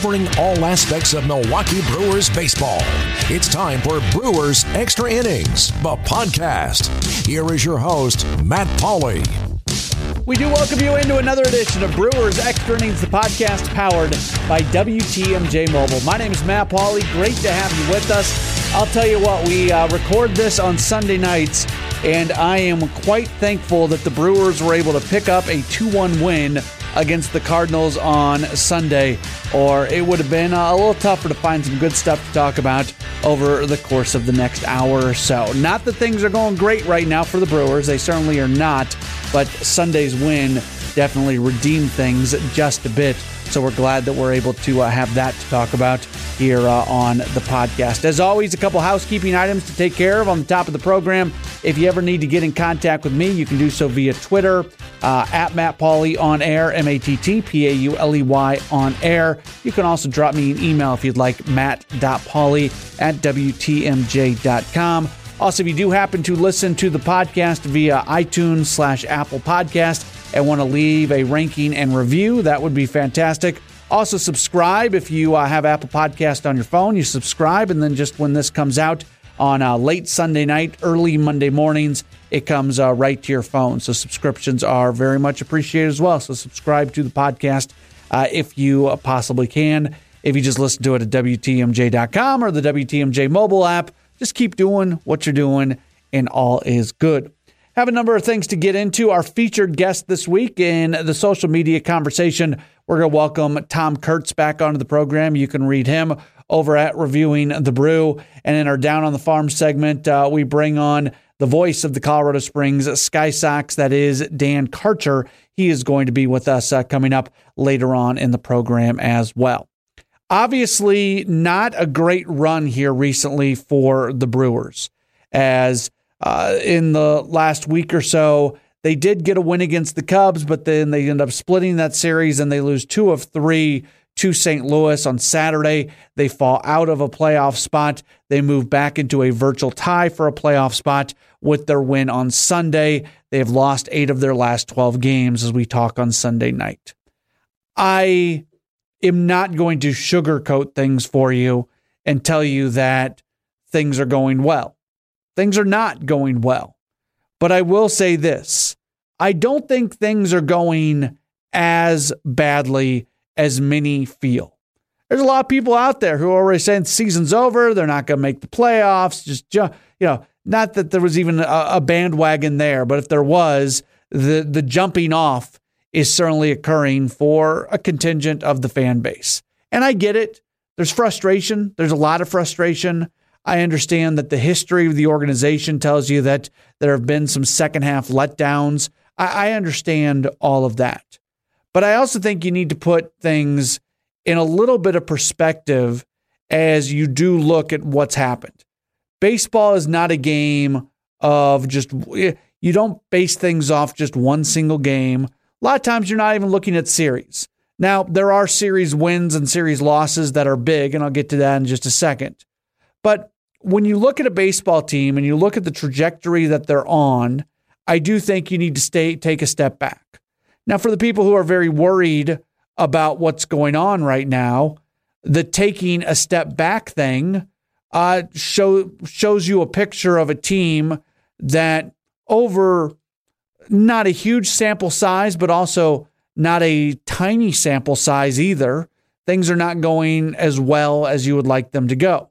covering all aspects of Milwaukee Brewers baseball. It's time for Brewers Extra Innings, the podcast. Here is your host, Matt Pauley. We do welcome you into another edition of Brewers Extra Innings, the podcast powered by WTMJ Mobile. My name is Matt Pauley. Great to have you with us. I'll tell you what, we uh, record this on Sunday nights, and I am quite thankful that the Brewers were able to pick up a 2 1 win against the Cardinals on Sunday, or it would have been a little tougher to find some good stuff to talk about over the course of the next hour or so. Not that things are going great right now for the Brewers, they certainly are not, but Sunday's win definitely redeemed things just a bit. So we're glad that we're able to uh, have that to talk about here uh, on the podcast. As always, a couple housekeeping items to take care of on the top of the program. If you ever need to get in contact with me, you can do so via Twitter uh, at Matt Pauley on air, M A T T P A U L E Y on air. You can also drop me an email if you'd like, matt.pauley at WTMJ.com. Also, if you do happen to listen to the podcast via iTunes slash Apple Podcast and want to leave a ranking and review, that would be fantastic. Also, subscribe if you uh, have Apple Podcast on your phone. You subscribe, and then just when this comes out on uh, late Sunday night, early Monday mornings, it comes uh, right to your phone. So subscriptions are very much appreciated as well. So subscribe to the podcast uh, if you possibly can. If you just listen to it at WTMJ.com or the WTMJ mobile app, just keep doing what you're doing, and all is good. Have a number of things to get into. Our featured guest this week in the social media conversation, we're going to welcome Tom Kurtz back onto the program. You can read him over at Reviewing the Brew. And in our Down on the Farm segment, uh, we bring on the voice of the Colorado Springs Sky Sox, that is Dan Karcher. He is going to be with us uh, coming up later on in the program as well. Obviously, not a great run here recently for the Brewers, as uh, in the last week or so, they did get a win against the Cubs, but then they end up splitting that series and they lose two of three to St. Louis on Saturday. They fall out of a playoff spot. They move back into a virtual tie for a playoff spot with their win on Sunday. They have lost eight of their last 12 games as we talk on Sunday night. I am not going to sugarcoat things for you and tell you that things are going well. Things are not going well. But I will say this I don't think things are going as badly as many feel. There's a lot of people out there who are already saying season's over, they're not going to make the playoffs. Just, you know, not that there was even a, a bandwagon there, but if there was, the, the jumping off is certainly occurring for a contingent of the fan base. And I get it. There's frustration. There's a lot of frustration. I understand that the history of the organization tells you that there have been some second half letdowns. I, I understand all of that. But I also think you need to put things in a little bit of perspective as you do look at what's happened. Baseball is not a game of just, you don't base things off just one single game. A lot of times you're not even looking at series. Now, there are series wins and series losses that are big, and I'll get to that in just a second. But when you look at a baseball team and you look at the trajectory that they're on, I do think you need to stay take a step back. Now, for the people who are very worried about what's going on right now, the taking a step back thing uh, show, shows you a picture of a team that over not a huge sample size, but also not a tiny sample size either. Things are not going as well as you would like them to go.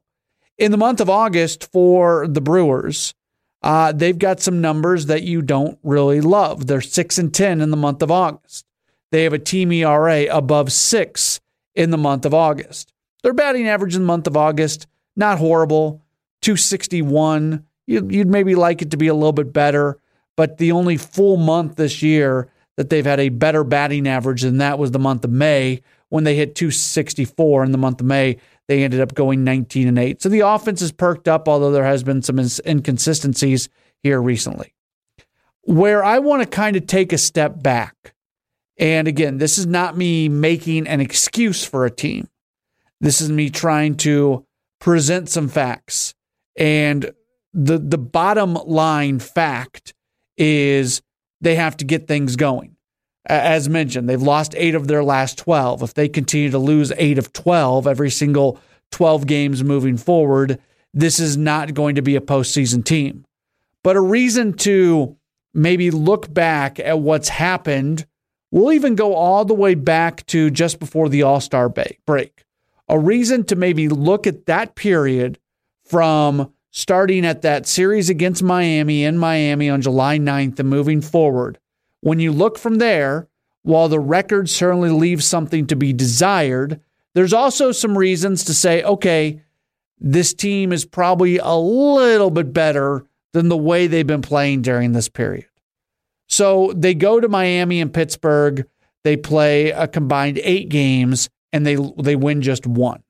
In the month of August for the Brewers, uh, they've got some numbers that you don't really love. They're 6 and 10 in the month of August. They have a team ERA above 6 in the month of August. Their batting average in the month of August, not horrible, 261. You'd maybe like it to be a little bit better but the only full month this year that they've had a better batting average than that was the month of May when they hit 264 in the month of May. They ended up going 19 and 8. So the offense is perked up, although there has been some inconsistencies here recently. Where I want to kind of take a step back, and again, this is not me making an excuse for a team. This is me trying to present some facts. And the the bottom line fact is they have to get things going. As mentioned, they've lost eight of their last 12. If they continue to lose eight of 12 every single 12 games moving forward, this is not going to be a postseason team. But a reason to maybe look back at what's happened, we'll even go all the way back to just before the All Star break. A reason to maybe look at that period from starting at that series against Miami in Miami on July 9th and moving forward. When you look from there, while the record certainly leaves something to be desired, there's also some reasons to say, okay, this team is probably a little bit better than the way they've been playing during this period. So they go to Miami and Pittsburgh. They play a combined eight games and they they win just one.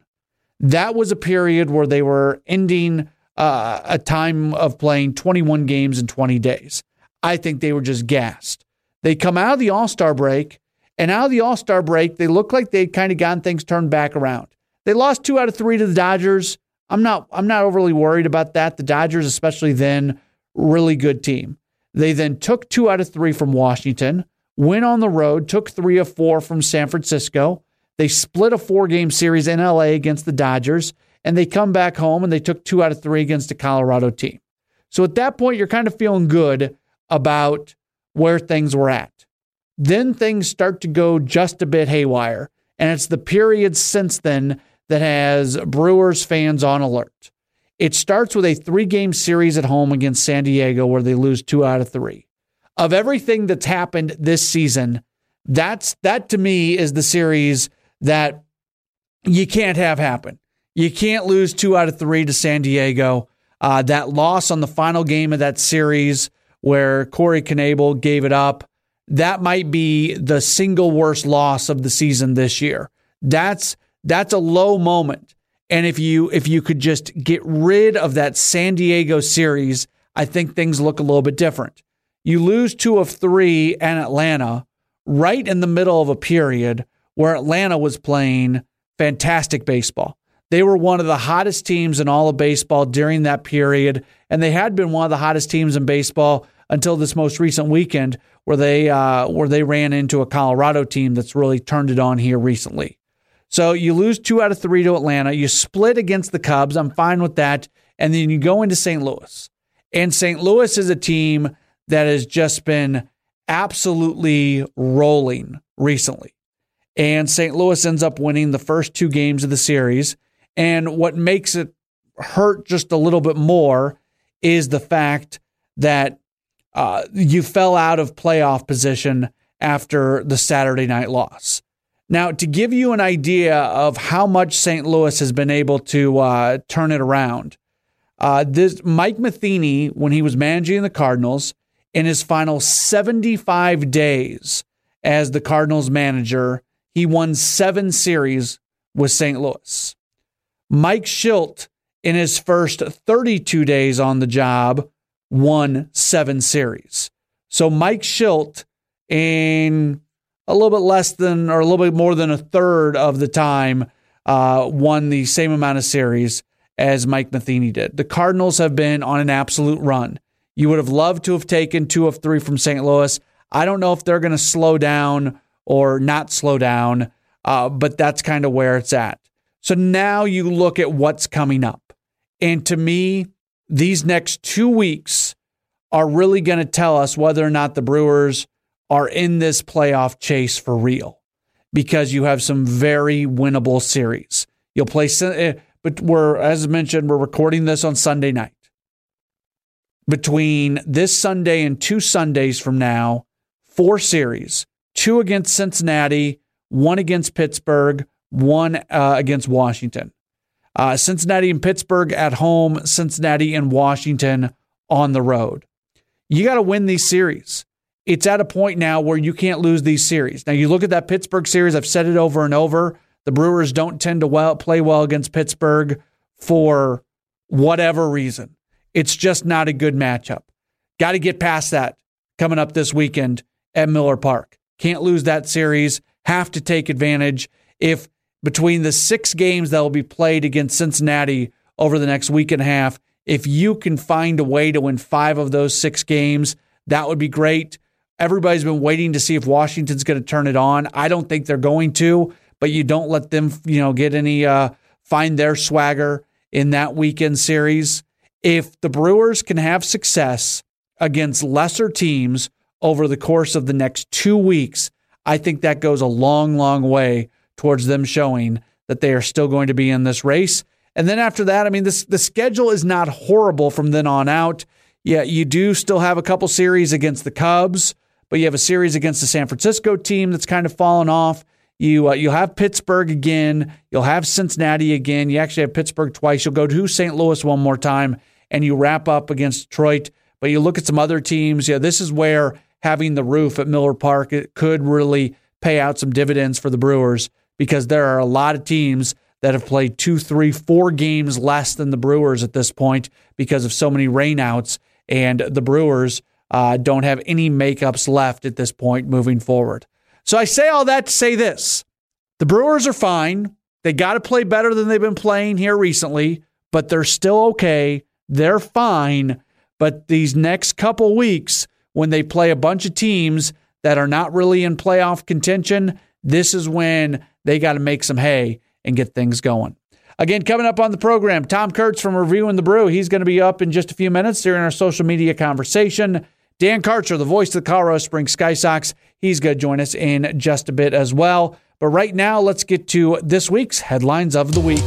That was a period where they were ending uh, a time of playing 21 games in 20 days. I think they were just gassed. They come out of the All Star break, and out of the All Star break, they look like they'd kind of gotten things turned back around. They lost two out of three to the Dodgers. I'm not I'm not overly worried about that. The Dodgers, especially then, really good team. They then took two out of three from Washington, went on the road, took three of four from San Francisco. They split a four game series in LA against the Dodgers, and they come back home and they took two out of three against a Colorado team. So at that point, you're kind of feeling good about where things were at. Then things start to go just a bit haywire. And it's the period since then that has Brewers fans on alert. It starts with a three game series at home against San Diego where they lose two out of three. Of everything that's happened this season, that's that to me is the series that you can't have happen. You can't lose two out of three to San Diego. Uh, that loss on the final game of that series where Corey Knebel gave it up, that might be the single worst loss of the season this year. That's that's a low moment. And if you if you could just get rid of that San Diego series, I think things look a little bit different. You lose two of three and Atlanta right in the middle of a period where Atlanta was playing fantastic baseball. They were one of the hottest teams in all of baseball during that period, and they had been one of the hottest teams in baseball until this most recent weekend, where they uh, where they ran into a Colorado team that's really turned it on here recently. So you lose two out of three to Atlanta. You split against the Cubs. I'm fine with that. And then you go into St. Louis. And St. Louis is a team that has just been absolutely rolling recently. And St. Louis ends up winning the first two games of the series. And what makes it hurt just a little bit more is the fact that uh, you fell out of playoff position after the Saturday night loss. Now, to give you an idea of how much St. Louis has been able to uh, turn it around, uh, this Mike Matheny, when he was managing the Cardinals, in his final 75 days as the Cardinals manager, he won seven series with St. Louis. Mike Shildt, in his first 32 days on the job, won seven series. So Mike Shildt, in a little bit less than or a little bit more than a third of the time uh, won the same amount of series as Mike Matheny did. The Cardinals have been on an absolute run. You would have loved to have taken two of three from St. Louis. I don't know if they're going to slow down or not slow down, uh, but that's kind of where it's at. So now you look at what's coming up. And to me, these next two weeks are really going to tell us whether or not the Brewers are in this playoff chase for real because you have some very winnable series. You'll play, eh, but we're, as mentioned, we're recording this on Sunday night. Between this Sunday and two Sundays from now, four series two against Cincinnati, one against Pittsburgh, one uh, against Washington. Uh, Cincinnati and Pittsburgh at home, Cincinnati and Washington on the road. You got to win these series it's at a point now where you can't lose these series. Now, you look at that Pittsburgh series, I've said it over and over. The Brewers don't tend to well, play well against Pittsburgh for whatever reason. It's just not a good matchup. Got to get past that coming up this weekend at Miller Park. Can't lose that series. Have to take advantage. If between the six games that will be played against Cincinnati over the next week and a half, if you can find a way to win five of those six games, that would be great Everybody's been waiting to see if Washington's going to turn it on. I don't think they're going to, but you don't let them, you know, get any uh, find their swagger in that weekend series. If the Brewers can have success against lesser teams over the course of the next two weeks, I think that goes a long, long way towards them showing that they are still going to be in this race. And then after that, I mean, this the schedule is not horrible from then on out. Yeah, you do still have a couple series against the Cubs, but you have a series against the San Francisco team that's kind of fallen off. You uh, you'll have Pittsburgh again. You'll have Cincinnati again. You actually have Pittsburgh twice. You'll go to St. Louis one more time, and you wrap up against Detroit. But you look at some other teams. Yeah, this is where having the roof at Miller Park it could really pay out some dividends for the Brewers because there are a lot of teams that have played two, three, four games less than the Brewers at this point because of so many rainouts, and the Brewers uh, don't have any makeups left at this point moving forward. So I say all that to say this the Brewers are fine. They got to play better than they've been playing here recently, but they're still okay. They're fine. But these next couple weeks, when they play a bunch of teams that are not really in playoff contention, this is when they got to make some hay and get things going. Again, coming up on the program, Tom Kurtz from Reviewing the Brew. He's going to be up in just a few minutes during our social media conversation. Dan Karcher, the voice of the Colorado Springs Sky Sox, he's going to join us in just a bit as well. But right now, let's get to this week's headlines of the week.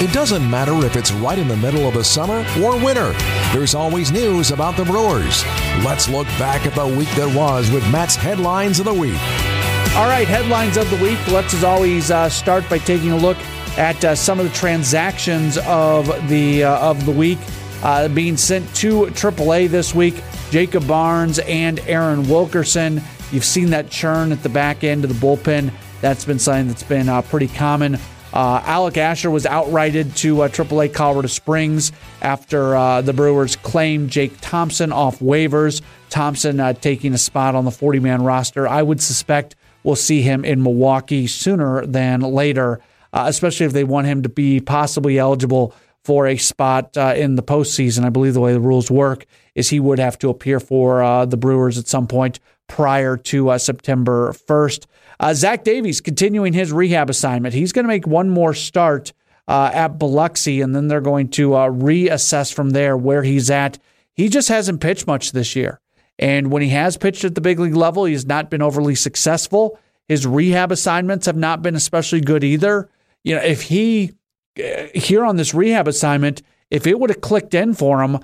It doesn't matter if it's right in the middle of the summer or winter. There's always news about the Brewers. Let's look back at the week that was with Matt's headlines of the week. All right, headlines of the week. Let's, as always, uh, start by taking a look at uh, some of the transactions of the uh, of the week uh, being sent to AAA this week. Jacob Barnes and Aaron Wilkerson. You've seen that churn at the back end of the bullpen. That's been something that's been uh, pretty common. Uh, Alec Asher was outrighted to AAA Colorado Springs after the Brewers claimed Jake Thompson off waivers. Thompson taking a spot on the 40 man roster. I would suspect we'll see him in Milwaukee sooner than later, uh, especially if they want him to be possibly eligible for a spot uh, in the postseason. I believe the way the rules work is he would have to appear for uh, the Brewers at some point prior to uh, September 1st. Uh, Zach Davies continuing his rehab assignment. He's going to make one more start uh, at Biloxi, and then they're going to reassess from there where he's at. He just hasn't pitched much this year. And when he has pitched at the big league level, he has not been overly successful. His rehab assignments have not been especially good either. You know, if he uh, here on this rehab assignment, if it would have clicked in for him,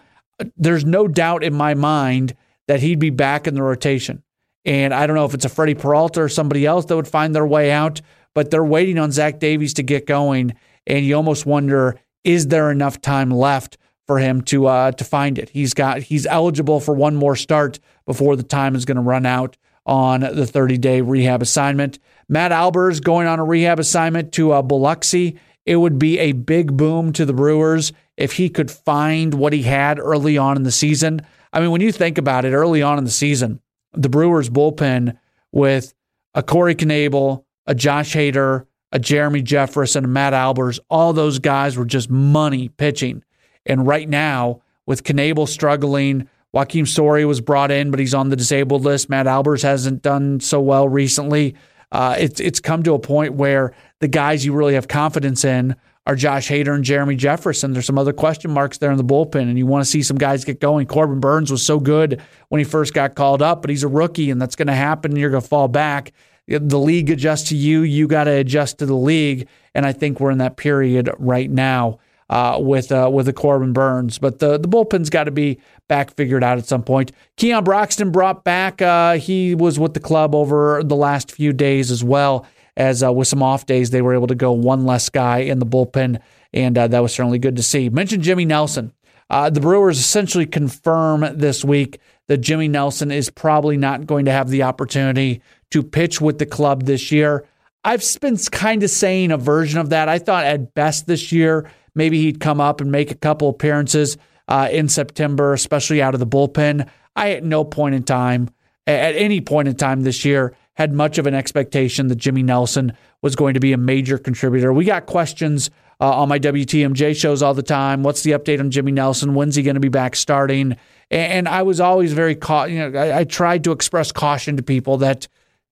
there's no doubt in my mind that he'd be back in the rotation. And I don't know if it's a Freddy Peralta or somebody else that would find their way out, but they're waiting on Zach Davies to get going. And you almost wonder, is there enough time left for him to uh, to find it. He's got he's eligible for one more start before the time is going to run out on the 30 day rehab assignment. Matt Albers going on a rehab assignment to uh, Biloxi. It would be a big boom to the Brewers if he could find what he had early on in the season. I mean, when you think about it, early on in the season, the Brewers bullpen with a Corey Knebel, a Josh Hader, a Jeremy Jeffress, a Matt Albers, all those guys were just money pitching. And right now, with Knebel struggling, Joakim Soria was brought in, but he's on the disabled list. Matt Albers hasn't done so well recently. Uh, it's it's come to a point where the guys you really have confidence in are Josh Hader and Jeremy Jeffress. There's some other question marks there in the bullpen, and you want to see some guys get going. Corbin Burnes was so good when he first got called up, but he's a rookie, and that's going to happen. And you're going to fall back. The league adjusts to you. You got to adjust to the league, and I think we're in that period right now uh, with uh, with the Corbin Burnes. But the the bullpen's got to be back figured out at some point. Keon Broxton brought back. Uh, he was with the club over the last few days as well as uh, with some off days they were able to go one less guy in the bullpen, and uh, that was certainly good to see. Mentioned Jimmy Nelson. Uh, the Brewers essentially confirm this week that Jimmy Nelson is probably not going to have the opportunity to pitch with the club this year. I've been kind of saying a version of that. I thought at best this year Maybe he'd come up and make a couple appearances uh, in September, especially out of the bullpen. I, at no point in time, at any point in time this year, had much of an expectation that Jimmy Nelson was going to be a major contributor. We got questions uh, on my WTMJ shows all the time. What's the update on Jimmy Nelson? When's he going to be back starting? And, I was always very caught. You know, I, I tried to express caution to people that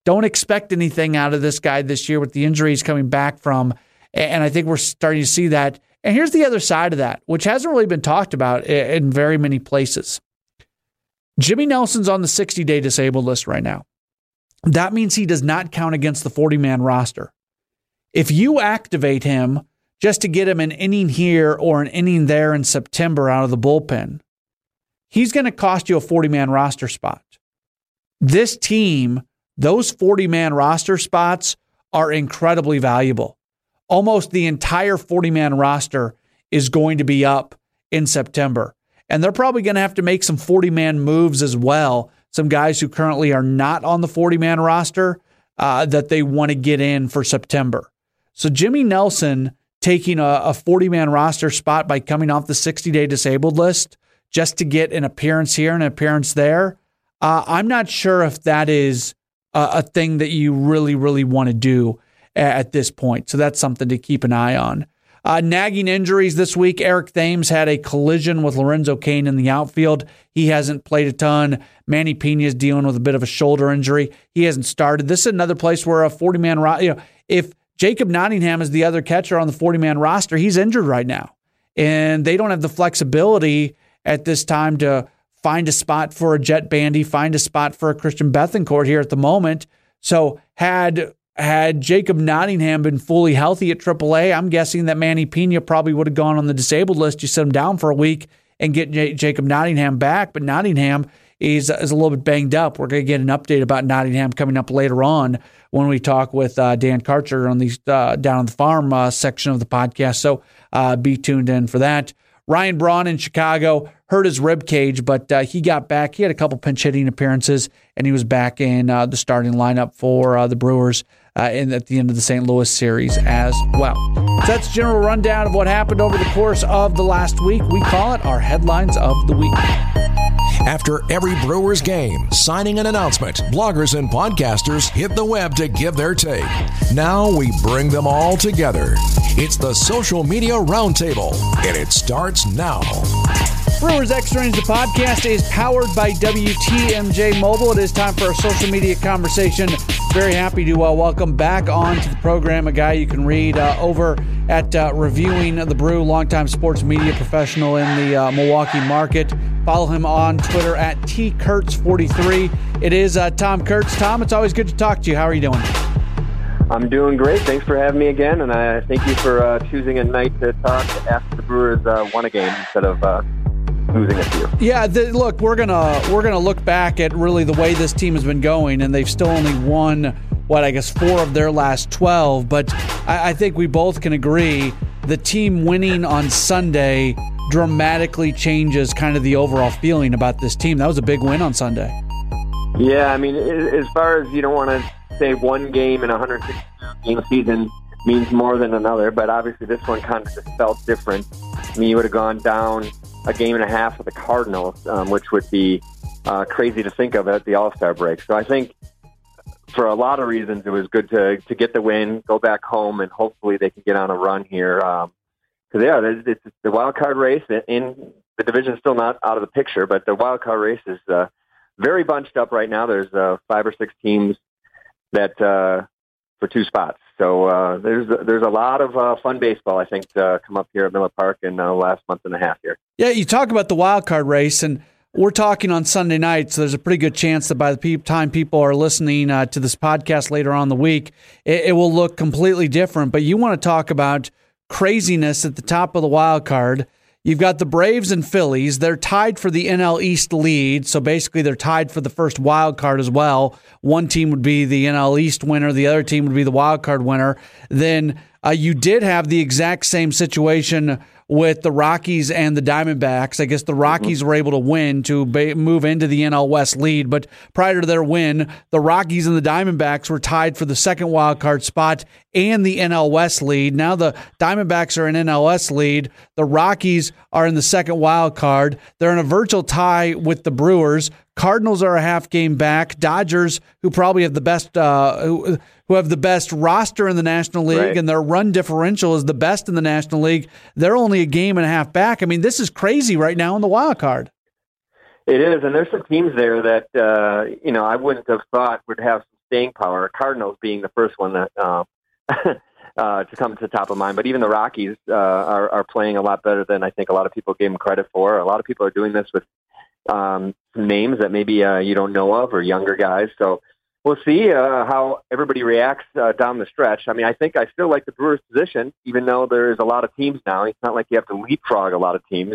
don't expect anything out of this guy this year with the injuries coming back from. And I think we're starting to see that. And here's the other side of that, which hasn't really been talked about in very many places. Jimmy Nelson's on the 60 day disabled list right now. That means he does not count against the 40 man roster. If you activate him just to get him an inning here or an inning there in September out of the bullpen, he's going to cost you a 40 man roster spot. This team, those 40 man roster spots are incredibly valuable. Almost the entire 40 man roster is going to be up in September. And they're probably going to have to make some 40 man moves as well. Some guys who currently are not on the 40 man roster uh, that they want to get in for September. So Jimmy Nelson taking a 40 man roster spot by coming off the 60 day disabled list just to get an appearance here and an appearance there. Uh, I'm not sure if that is a, a thing that you really, really want to do at this point. So that's something to keep an eye on. Uh, nagging injuries this week. Eric Thames had a collision with Lorenzo Cain in the outfield. He hasn't played a ton. Manny Piña is dealing with a bit of a shoulder injury. He hasn't started. This is another place where a 40 man, ro- you know, if Jacob Nottingham is the other catcher on the 40 man roster, he's injured right now. And they don't have the flexibility at this time to find a spot for a Jett Bandy, find a spot for a Christian Bethancourt here at the moment. So had had Jacob Nottingham been fully healthy at AAA, I'm guessing that Manny Piña probably would have gone on the disabled list. You set him down for a week and get J- Jacob Nottingham back, but Nottingham is, is a little bit banged up. We're going to get an update about Nottingham coming up later on when we talk with uh, Dan Karcher on the uh, down on the farm uh, section of the podcast. So uh, be tuned in for that. Ryan Braun in Chicago hurt his rib cage, but uh, he got back. He had a couple pinch hitting appearances, and he was back in uh, the starting lineup for the Brewers uh, in, at the end of the St. Louis series as well. So that's general rundown of what happened over the course of the last week. We call it our headlines of the week. After every Brewers game, signing an announcement, bloggers and podcasters hit the web to give their take. Now we bring them all together. It's the Social Media Roundtable, and it starts now. Brewers Extra Innings, the podcast, is powered by WTMJ Mobile. It is time for a social media conversation. Very happy to uh, welcome back onto the program a guy you can read uh, over at uh, Reviewing the Brew, longtime sports media professional in the uh, Milwaukee market. Follow him on Twitter at tkurtz43. It is uh, Tom Kurtz. Tom, it's always good to talk to you. How are you doing? I'm doing great. Thanks for having me again, and I thank you for uh, choosing a night to talk after the Brewers won a game instead of losing a few. Yeah, the, look, we're gonna we're gonna look back at really the way this team has been going, and they've still only won what I guess four of their last twelve. But I, I think we both can agree the team winning on Sunday dramatically changes kind of the overall feeling about this team. That was a big win on Sunday. Yeah, I mean, as far as you don't want to say one game in a 162 game season means more than another, but obviously this one kind of just felt different. I mean, you would have gone down a game and a half with the Cardinals, um, which would be uh, crazy to think of at the All Star break. So I think for a lot of reasons, it was good to to get the win, go back home, and hopefully they can get on a run here. Because um, yeah, it's, it's the wild card race in the division is still not out of the picture, but the wild card race is uh, very bunched up right now. There's uh, five or six teams that uh, for two spots. So uh, there's there's a lot of uh, fun baseball, I think, to come up here at Miller Park in the uh, last month and a half here. Yeah, you talk about the wild card race, and we're talking on Sunday night, so there's a pretty good chance that by the time people are listening uh, to this podcast later on the week, it, it will look completely different. But you want to talk about craziness at the top of the wild card. You've got the Braves and Phillies. They're tied for the NL East lead. So basically, they're tied for the first wild card as well. One team would be the NL East winner, the other team would be the wild card winner. Then uh, you did have the exact same situation with the Rockies and the Diamondbacks. I guess the Rockies mm-hmm. were able to win to ba- move into the NL West lead, but prior to their win, the Rockies and the Diamondbacks were tied for the second wild card spot and the NL West lead. Now the Diamondbacks are in NL West lead. The Rockies are in the second wild card. They're in a virtual tie with the Brewers. Cardinals are a half game back. Dodgers, who probably have the best, uh, who, who have the best roster in the National League, right. and their run differential is the best in the National League. They're only a game and a half back. I mean, this is crazy right now in the wild card. It is, and there's some teams there that uh, you know I wouldn't have thought would have some staying power. Cardinals being the first one that uh, uh, to come to the top of mind, but even the Rockies uh, are, are playing a lot better than I think a lot of people gave them credit for. A lot of people are doing this with um, names that maybe uh, you don't know of or younger guys. So we'll see uh, how everybody reacts uh, down the stretch. I mean, I think I still like the Brewers' position, even though there's a lot of teams now. It's not like you have to leapfrog a lot of teams.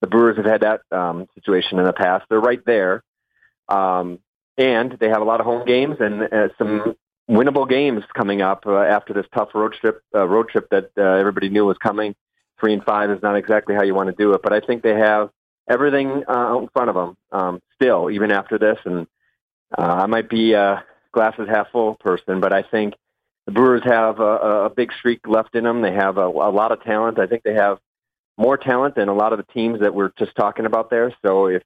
The Brewers have had that um, situation in the past. They're right there, um, and they have a lot of home games and uh, some winnable games coming up uh, after this tough road trip. Uh, road trip that uh, everybody knew was coming. Three and five is not exactly how you want to do it, but I think they have everything uh, in front of them um, still, even after this, and I might be a glasses half full person, but I think the Brewers have a, a big streak left in them. They have a, a lot of talent. I think they have more talent than a lot of the teams that we're just talking about there. So if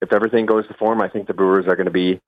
if everything goes to form, I think the Brewers are going to be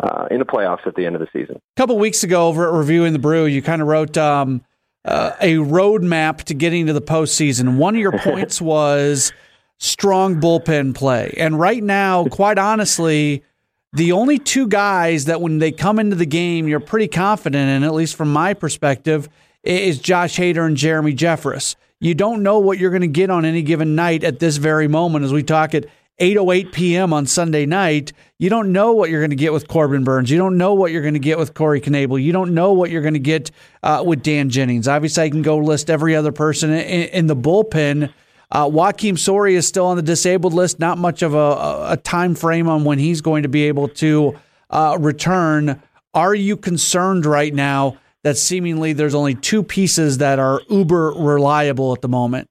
uh, in the playoffs at the end of the season. A couple weeks ago, over at reviewing the Brew, you kind of wrote um, uh, a roadmap to getting to the postseason. One of your points was strong bullpen play, and right now, quite honestly the only two guys that when they come into the game you're pretty confident in, at least from my perspective, is Josh Hader and Jeremy Jeffress. You don't know what you're going to get on any given night at this very moment as we talk at 8:08 p.m. on Sunday night. You don't know what you're going to get with Corbin Burnes. You don't know what you're going to get with Corey Knebel. You don't know what you're going to get uh, with Dan Jennings. Obviously, I can go list every other person in, in the bullpen uh, Joakim Soria is still on the disabled list. Not much of a, a time frame on when he's going to be able to uh, return. Are you concerned right now that seemingly there's only two pieces that are uber reliable at the moment?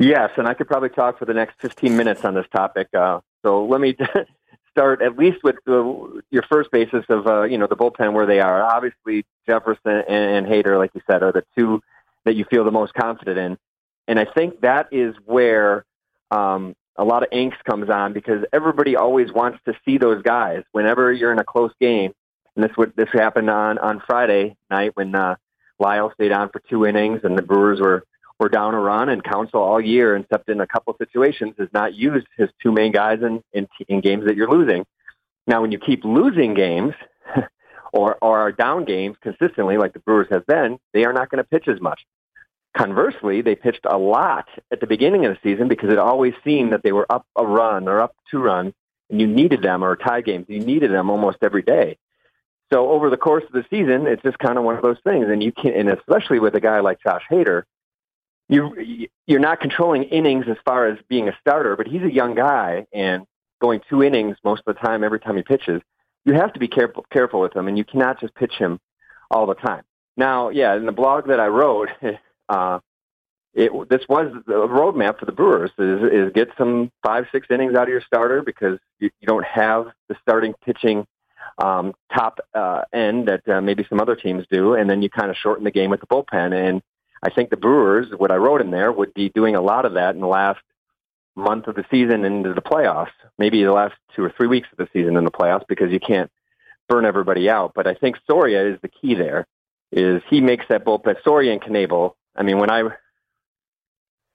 Yes, and I could probably talk for the next 15 minutes on this topic. Uh, so let me start at least with the, your first basis of uh, you know the bullpen where they are. Obviously, Jeffress and, and Hader, like you said, are the two that you feel the most confident in. And I think that is where um, a lot of angst comes on because everybody always wants to see those guys whenever you're in a close game. And this would this happened on on Friday night when uh, Lyle stayed on for two innings and the Brewers were were down a run. And Counsell all year, except in a couple situations, has not used his two main guys in in, in games that you're losing. Now, when you keep losing games. or, or are down games consistently, like the Brewers have been, they are not going to pitch as much. Conversely, they pitched a lot at the beginning of the season because it always seemed that they were up a run or up two runs, and you needed them, or tie games, you needed them almost every day. So over the course of the season, it's just kind of one of those things, and you can, and especially with a guy like Josh Hader, you you're not controlling innings as far as being a starter, but he's a young guy and going two innings most of the time every time he pitches. You have to be careful careful with him, and you cannot just pitch him all the time. Now, yeah, in the blog that I wrote, uh, it, this was the roadmap for the Brewers is, is get some five, six innings out of your starter because you, you don't have the starting pitching um, top uh, end that uh, maybe some other teams do, and then you kind of shorten the game with the bullpen. And I think the Brewers, what I wrote in there, would be doing a lot of that in the last month of the season into the playoffs, maybe the last two or three weeks of the season in the playoffs, because you can't burn everybody out. But I think Soria is the key there. Is he makes that bullpen Soria and Knebel I mean, when I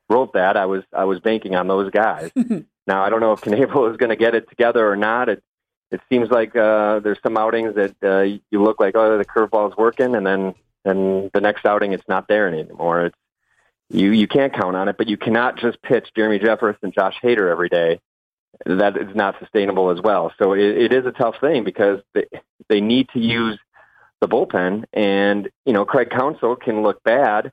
wrote that, I was I was banking on those guys. now I don't know if Knebel is going to get it together or not. It it seems like uh, there's some outings that uh, you look like oh the curveball is working, and then and the next outing it's not there anymore. It's you you can't count on it, but you cannot just pitch Jeremy Jeffress and Josh Hader every day. That is not sustainable as well. So it, it is a tough thing because they, they need to use the bullpen, and you know Craig Counsell can look bad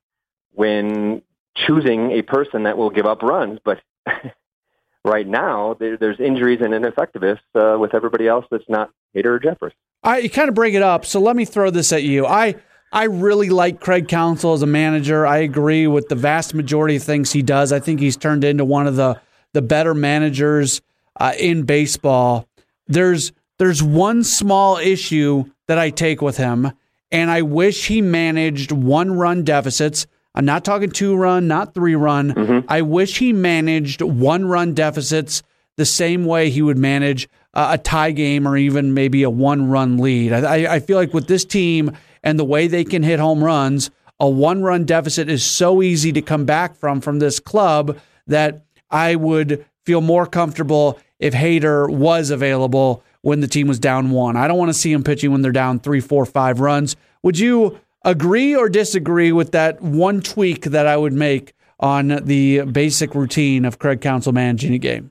when choosing a person that will give up runs. But right now, there, there's injuries and ineffectiveness uh, with everybody else that's not Hader or Jeffress. I you kind of bring it up, so let me throw this at you. I I really like Craig Counsell as a manager. I agree with the vast majority of things he does. I think he's turned into one of the the better managers uh, in baseball. There's there's one small issue that I take with him, and I wish he managed one run deficits. I'm not talking two run, not three run. Mm-hmm. I wish he managed one run deficits the same way he would manage uh, a tie game or even maybe a one run lead. I, I feel like with this team and the way they can hit home runs, a one run deficit is so easy to come back from from this club that I would feel more comfortable if Hader was available when the team was down one. I don't want to see him pitching when they're down three, four, five runs. Would you agree or disagree with that one tweak that I would make on the basic routine of Craig Counsell managing a game?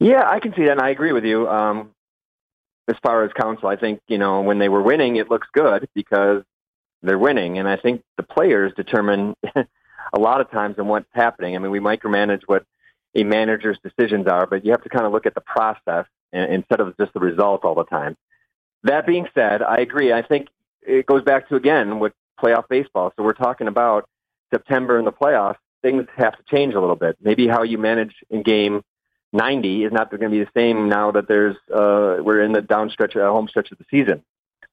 Yeah, I can see that, and I agree with you. Um, as far as Counsell, I think you know when they were winning, it looks good because they're winning, and I think the players determine a lot of times on what's happening. I mean, we micromanage what a manager's decisions are, but you have to kind of look at the process instead of just the result all the time. That being said, I agree. I think it goes back to again with playoff baseball. So we're talking about September in the playoffs. Things have to change a little bit. Maybe how you manage in game 90 is not going to be the same now that there's uh, we're in the down stretch, uh, home stretch of the season.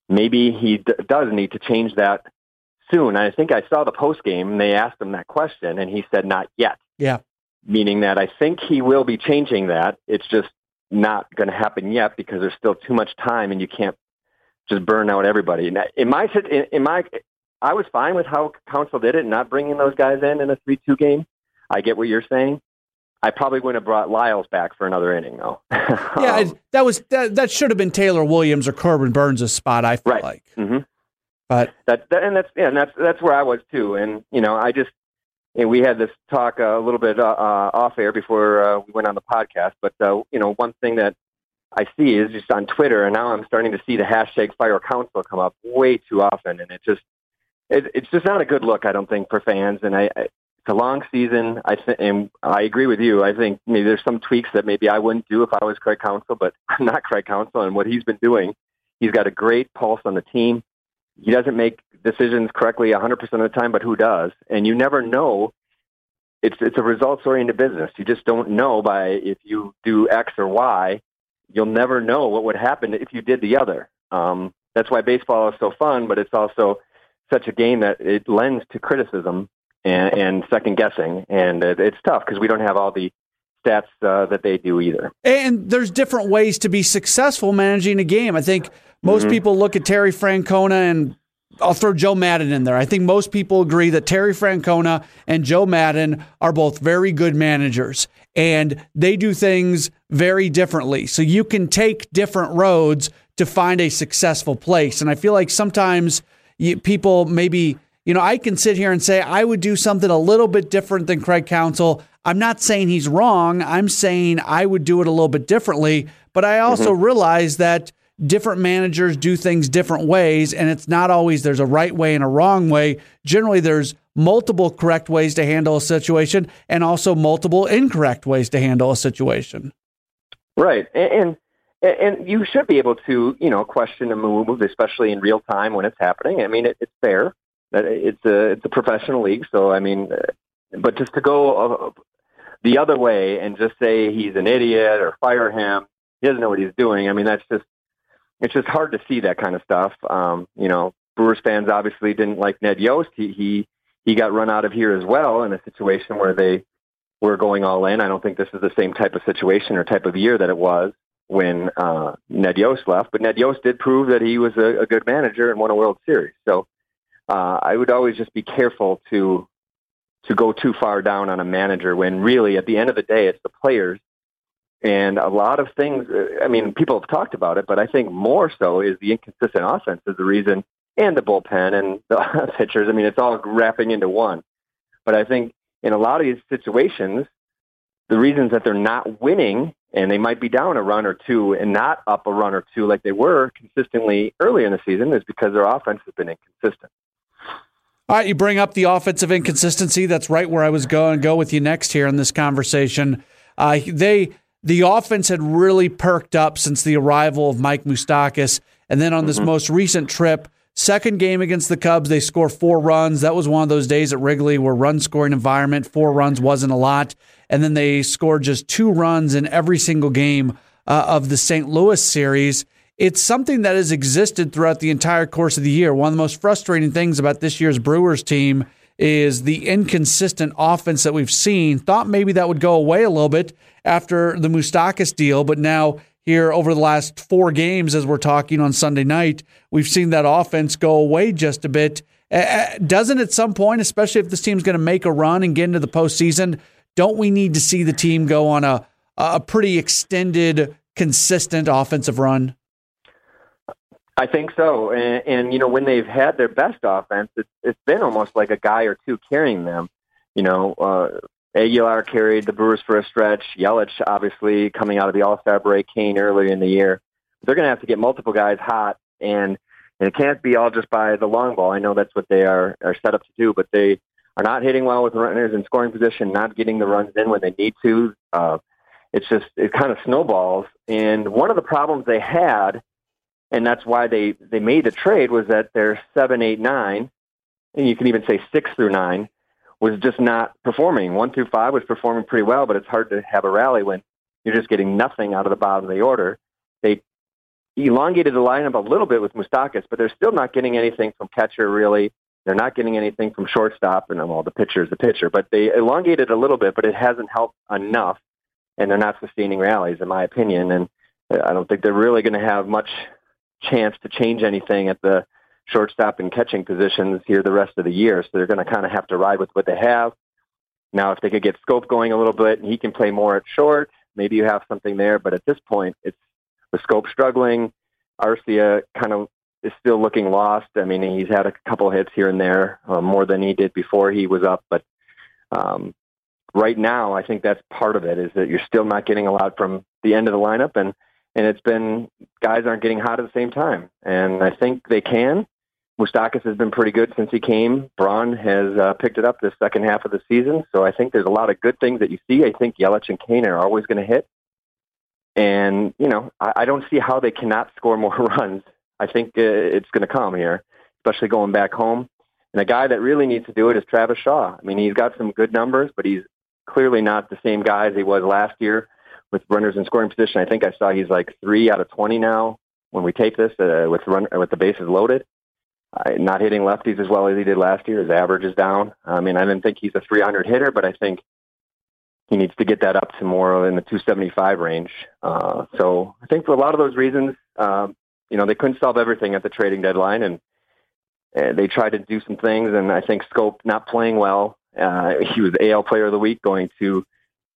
Maybe he d- does need to change that soon. I think I saw the post game and they asked him that question and he said not yet. Yeah. Meaning that I think he will be changing that. It's just not going to happen yet because there's still too much time and you can't just burn out everybody. In my in my I was fine with how Counsell did it, not bringing those guys in in a three-two game. I get what you're saying. I probably wouldn't have brought Lyles back for another inning, though. yeah, um, that was that, that should have been Taylor Williams or Corbin Burnes' spot. I feel right. like, mm-hmm. but that, that and that's yeah, and that's that's where I was too. And you know, I just and we had this talk uh, a little bit uh, uh, off air before uh, we went on the podcast. But uh, you know, one thing that I see is just on Twitter, and now I'm starting to see the hashtag Fire Counsell come up way too often, and it just it, it's just not a good look. I don't think for fans, and I, I it's a long season. I th- and I agree with you. I think maybe there's some tweaks that maybe I wouldn't do if I was Craig Counsell, but I'm not Craig Counsell, and what he's been doing, he's got a great pulse on the team. He doesn't make decisions correctly 100% of the time, but who does? And you never know. It's it's a results oriented business. You just don't know by if you do X or Y, you'll never know what would happen if you did the other. Um, that's why baseball is so fun, but it's also such a game that it lends to criticism and, and second guessing, and it, it's tough because we don't have all the stats uh, that they do either. And there's different ways to be successful managing a game. I think most mm-hmm. people look at Terry Francona and I'll throw Joe Maddon in there. I think most people agree that Terry Francona and Joe Maddon are both very good managers and they do things very differently. So you can take different roads to find a successful place. And I feel like sometimes you, people maybe you know, I can sit here and say I would do something a little bit different than Craig Counsell. I'm not saying he's wrong. I'm saying I would do it a little bit differently. But I also mm-hmm. realize that different managers do things different ways, and it's not always there's a right way and a wrong way. Generally, there's multiple correct ways to handle a situation and also multiple incorrect ways to handle a situation. Right. And, and, and you should be able to, you know, question a move, especially in real time when it's happening. I mean, it, it's fair it's a it's a professional league, so I mean, uh, but just to go uh, the other way and just say he's an idiot or fire him, he doesn't know what he's doing. I mean, that's just it's just hard to see that kind of stuff. Um, you know, Brewers fans obviously didn't like Ned Yost. He he he got run out of here as well in a situation where they were going all in. I don't think this is the same type of situation or type of year that it was when uh, Ned Yost left, but Ned Yost did prove that he was a, a good manager and won a World Series. So uh, I would always just be careful to to go too far down on a manager when really at the end of the day it's the players and a lot of things uh, I mean people have talked about it but I think more so is the inconsistent offense is the reason and the bullpen and the pitchers I mean it's all wrapping into one but I think in a lot of these situations the reasons that they're not winning and they might be down a run or two and not up a run or two like they were consistently early in the season is because their offense has been inconsistent. All right, you bring up the offensive inconsistency. That's right where I was going to go with you next here in this conversation. Uh, they the offense had really perked up since the arrival of Mike Moustakas, and then on this mm-hmm. most recent trip Second game against the Cubs, they score four runs. That was one of those days at Wrigley where run scoring environment, four runs wasn't a lot. And then they scored just two runs in every single game uh, of the St. Louis series. It's something that has existed throughout the entire course of the year. One of the most frustrating things about this year's Brewers team is the inconsistent offense that we've seen. Thought maybe that would go away a little bit after the Moustakas deal, but now here over the last four games as we're talking on Sunday night. We've seen that offense go away just a bit. doesn't at some point, especially if this team's going to make a run and get into the postseason, don't we need to see the team go on a a pretty extended, consistent offensive run? I think so, and, and you know when they've had their best offense, it's, it's been almost like a guy or two carrying them. You know, uh, Aguilar carried the Brewers for a stretch. Yelich, obviously, coming out of the All Star break, Cain earlier in the year. They're going to have to get multiple guys hot, and, and it can't be all just by the long ball. I know that's what they are, are set up to do, but they are not hitting well with runners in scoring position, not getting the runs in when they need to. Uh, it's just it kind of snowballs. And one of the problems they had, and that's why they they made the trade, was that their seven, eight, nine, and you can even say six through nine was just not performing. One through five was performing pretty well, but it's hard to have a rally when you're just getting nothing out of the bottom of the order. They elongated the lineup a little bit with Moustakas, but they're still not getting anything from catcher really. They're not getting anything from shortstop, and well, the pitcher is the pitcher, but they elongated a little bit, but it hasn't helped enough, and they're not sustaining rallies, in my opinion. And I don't think they're really going to have much chance to change anything at the shortstop and catching positions here the rest of the year. So they're going to kind of have to ride with what they have. Now, if they could get Schoop going a little bit and he can play more at short, maybe you have something there. But at this point, it's the Schoop struggling. Arcia kind of is still looking lost. I mean, he's had a couple hits here and there, uh, more than he did before he was up. But um, right now, I think that's part of it is that you're still not getting a lot from the end of the lineup, and and it's been guys aren't getting hot at the same time. And I think they can. Moustakas has been pretty good since he came. Braun has uh, picked it up this second half of the season. So I think there's a lot of good things that you see. I think Yelich and Cain are always going to hit. And, you know, I, I don't see how they cannot score more runs. I think uh, it's going to come here, especially going back home. And a guy that really needs to do it is Travis Shaw. I mean, he's got some good numbers, but he's clearly not the same guy as he was last year with runners in scoring position. I think I saw he's like three out of 20 now when we take this uh, with run with the bases loaded not hitting lefties as well as he did last year. His average is down. I mean, I didn't think he's a 300 hitter, but I think he needs to get that up to more in the 275 range. Uh, so I think for a lot of those reasons, um, you know, they couldn't solve everything at the trading deadline, and uh, they tried to do some things. And I think Schoop not playing well. Uh, he was AL Player of the Week going to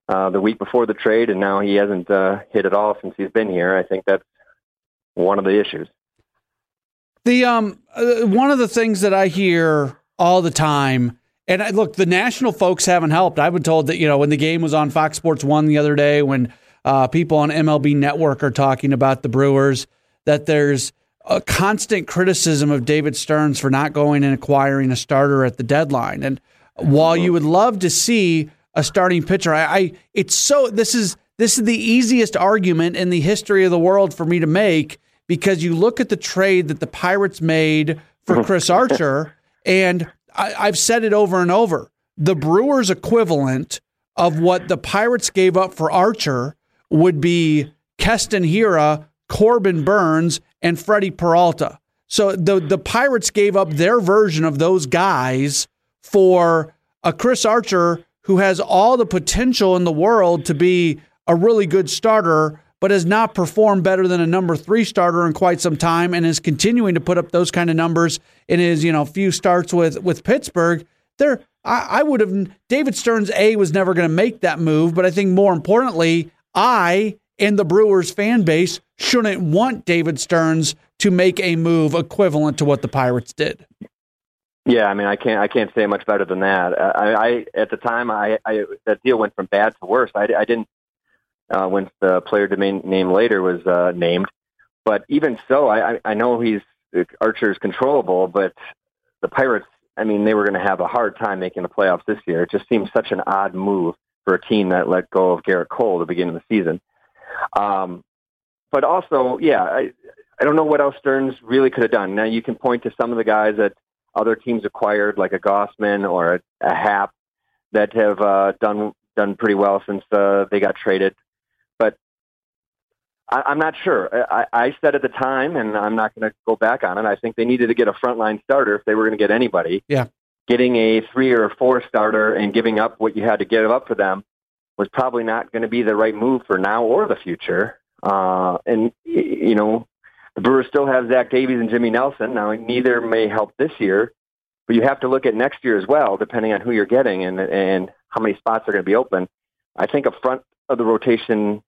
uh, the week before the trade, and now he hasn't uh, hit at all since he's been here. I think that's one of the issues. The um uh, one of the things that I hear all the time, and I, look, the national folks haven't helped. I've been told that you know when the game was on Fox Sports One the other day, when uh, people on MLB Network are talking about the Brewers, that there's a constant criticism of David Stearns for not going and acquiring a starter at the deadline. And while you would love to see a starting pitcher, I, I it's so this is this is the easiest argument in the history of the world for me to make because you look at the trade that the Pirates made for mm-hmm. Chris Archer, and I, I've said it over and over. The Brewers' equivalent of what the Pirates gave up for Archer would be Keston Hiura, Corbin Burnes, and Freddy Peralta. So the the Pirates gave up their version of those guys for a Chris Archer who has all the potential in the world to be a really good starter, but has not performed better than a number three starter in quite some time and is continuing to put up those kind of numbers in his, you know, few starts with with Pittsburgh. There I, I would have David Stearns A was never going to make that move, but I think more importantly, I and the Brewers fan base shouldn't want David Stearns to make a move equivalent to what the Pirates did. Yeah, I mean, I can't, I can't say much better than that. I, I at the time, I, I that deal went from bad to worse. I, I didn't uh, when the player domain name later was uh, named. But even so, I, I know he's Archer's controllable, but the Pirates, I mean, they were going to have a hard time making the playoffs this year. It just seems such an odd move for a team that let go of Gerrit Cole at the beginning of the season. Um, but also, yeah, I, I don't know what else Stearns really could have done. Now you can point to some of the guys that other teams acquired, like a Gausman or a, a Happ, that have uh, done done pretty well since uh, they got traded. But I, I'm not sure. I, I said at the time, and I'm not going to go back on it. I think they needed to get a frontline starter if they were going to get anybody. Yeah. Getting a three or four starter and giving up what you had to give up for them was probably not going to be the right move for now or the future. Uh, and you know, the Brewers still have Zach Davies and Jimmy Nelson. Now, neither may help this year, but you have to look at next year as well, depending on who you're getting and and how many spots are going to be open. I think a front of the rotation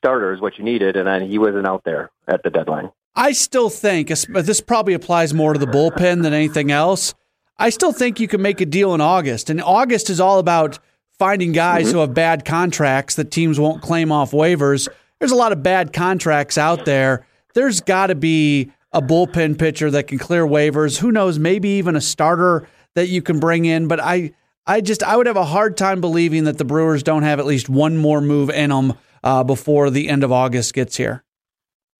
starter is what you needed, and then he wasn't out there at the deadline. I still think this probably applies more to the bullpen than anything else. I still think you can make a deal in August, and August is all about finding guys mm-hmm. who have bad contracts that teams won't claim off waivers. There's a lot of bad contracts out there. There's got to be a bullpen pitcher that can clear waivers. Who knows? Maybe even a starter that you can bring in. But I, I just I would have a hard time believing that the Brewers don't have at least one more move in them uh, before the end of August gets here.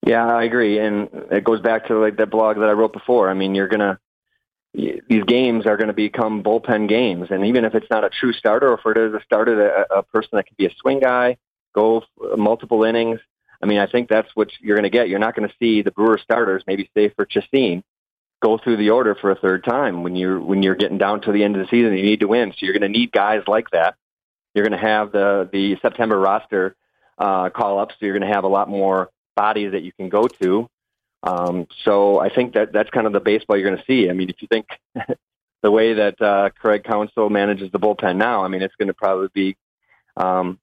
Yeah, I agree, and it goes back to like that blog that I wrote before. I mean, you're gonna these games are going to become bullpen games, and even if it's not a true starter, or if it is a starter, a, a person that can be a swing guy, go multiple innings. I mean, I think that's what you're going to get. You're not going to see the Brewer starters, maybe say for Chacin, go through the order for a third time when you're when you're getting down to the end of the season. You need to win, so you're going to need guys like that. You're going to have the the September roster uh, call ups, so you're going to have a lot more bodies that you can go to. Um, so I think that that's kind of the baseball you're going to see. I mean, if you think the way that uh, Craig Counsell manages the bullpen now, I mean, it's going to probably be um,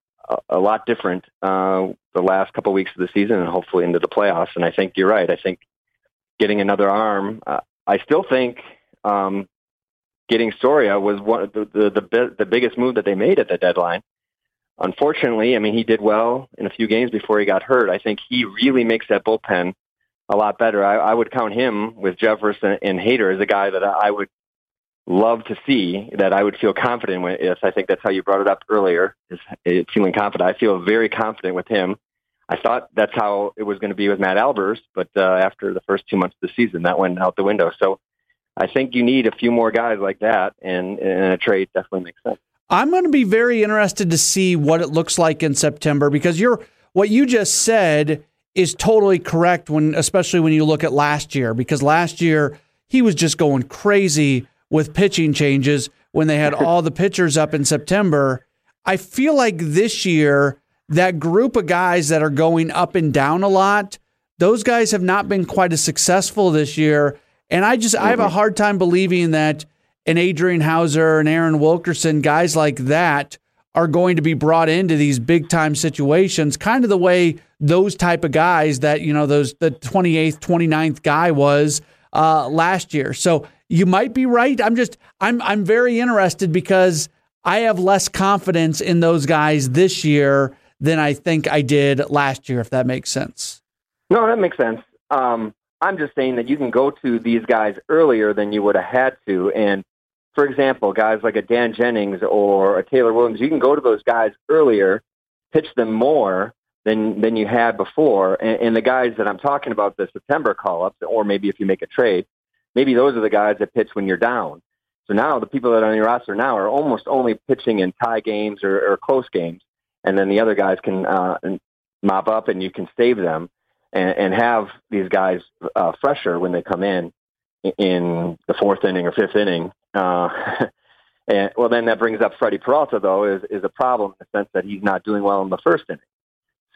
a, lot different uh, the last couple of weeks of the season and hopefully into the playoffs. And I think you're right. I think getting another arm, uh, I still think um, getting Soria was one of the, the, the, the biggest move that they made at the deadline. Unfortunately, I mean, he did well in a few games before he got hurt. I think he really makes that bullpen a lot better. I, I would count him with Jeffress and Hader as a guy that I would love to see that I would feel confident with. I think that's how you brought it up earlier. Is, is feeling confident. I feel very confident with him. I thought that's how it was going to be with Matt Albers, but uh, after the first two months of the season, that went out the window. So I think you need a few more guys like that, and, and a trade definitely makes sense. I'm going to be very interested to see what it looks like in September because you're what you just said is totally correct when especially when you look at last year because last year he was just going crazy with pitching changes when they had all the pitchers up in September. I feel like this year, that group of guys that are going up and down a lot, those guys have not been quite as successful this year. And I just, mm-hmm. I have a mm-hmm. hard time believing that an Adrian Houser and Aaron Wilkerson, guys like that, are going to be brought into these big time situations, kind of the way those type of guys that, you know, those, the 28th, 29th guy was uh, last year. So you might be right. I'm just I'm I'm very interested because I have less confidence in those guys this year than I think I did last year. If that makes sense. No, that makes sense. Um, I'm just saying that you can go to these guys earlier than you would have had to. And for example, guys like a Dan Jennings or a Taylor Williams, you can go to those guys earlier, pitch them more than than you had before. And, and the guys that I'm talking about, the September call ups, or maybe if you make a trade, maybe those are the guys that pitch when you're down. So now the people that are on your roster now are almost only pitching in tie games or, or close games, and then the other guys can uh, mop up and you can save them and, and have these guys uh, fresher when they come in in the fourth inning or fifth inning. Uh, and well, then that brings up Freddy Peralta though is is a problem in the sense that he's not doing well in the first inning.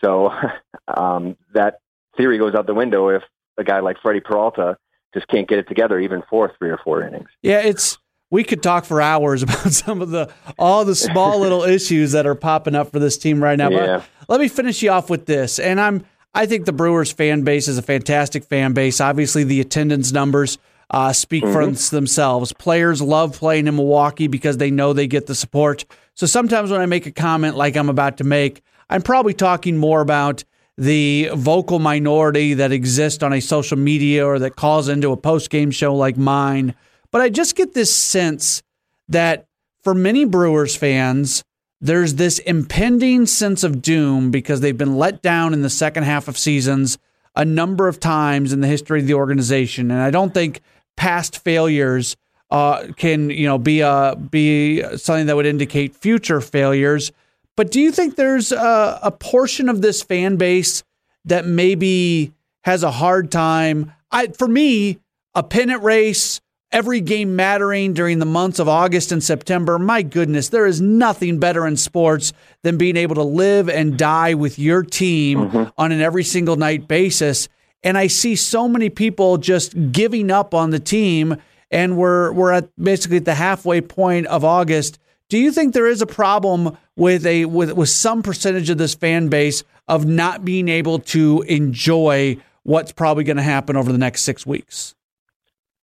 So um, that theory goes out the window if a guy like Freddy Peralta just can't get it together even for three or four innings. Yeah, it's we could talk for hours about some of the all the small little issues that are popping up for this team right now. Yeah. But let me finish you off with this. And I'm I think the Brewers fan base is a fantastic fan base. Obviously, the attendance numbers uh, speak mm-hmm. for themselves. Players love playing in Milwaukee because they know they get the support. So sometimes when I make a comment like I'm about to make, I'm probably talking more about the vocal minority that exists on a social media or that calls into a post game show like mine. But I just get this sense that for many Brewers fans, there's this impending sense of doom because they've been let down in the second half of seasons a number of times in the history of the organization, and I don't think past failures uh, can you know be a be something that would indicate future failures. But do you think there's a, a portion of this fan base that maybe has a hard time? I, for me, a pennant race, every game mattering during the months of August and September. My goodness, there is nothing better in sports than being able to live and die with your team mm-hmm. on an every single night basis. And I see so many people just giving up on the team, and we're we're at basically at the halfway point of August. Do you think there is a problem with a with with some percentage of this fan base of not being able to enjoy what's probably going to happen over the next six weeks?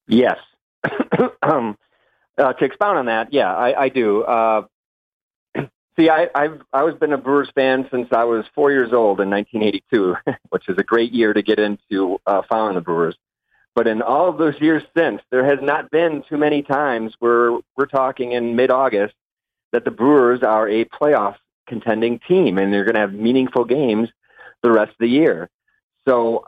Yes. um, uh, to expound on that, yeah, I, I do. Uh, see, I, I've I was been a Brewers fan since I was four years old in 1982, which is a great year to get into uh, following the Brewers. But in all of those years since, there has not been too many times where we're talking in mid-August that the Brewers are a playoff contending team and they're going to have meaningful games the rest of the year. So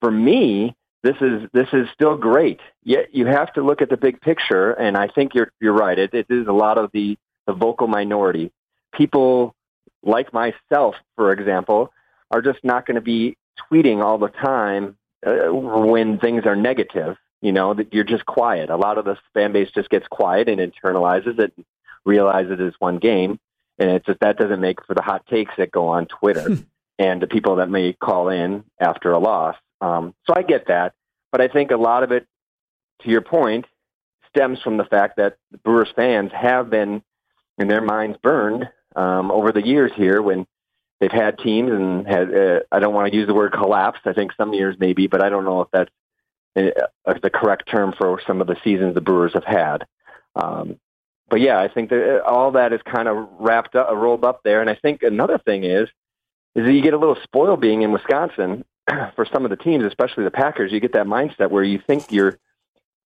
for me, this is this is still great. Yet you have to look at the big picture, and I think you're you're right. It, it is a lot of the the vocal minority. People like myself, for example, are just not going to be tweeting all the time uh, when things are negative. You know, that you're just quiet. A lot of the fan base just gets quiet and internalizes it, realizes it is one game, and it's just that doesn't make for the hot takes that go on Twitter and the people that may call in after a loss. Um, so I get that, but I think a lot of it, to your point, stems from the fact that the Brewers fans have been in their minds burned um, over the years here when they've had teams and had. Uh, I don't want to use the word collapsed. I think some years maybe, but I don't know if that's uh, the correct term for some of the seasons the Brewers have had. Um, but yeah, I think that uh, all that is kind of wrapped up, rolled up there. And I think another thing is, is that you get a little spoiled being in Wisconsin for some of the teams, especially the Packers, you get that mindset where you think you're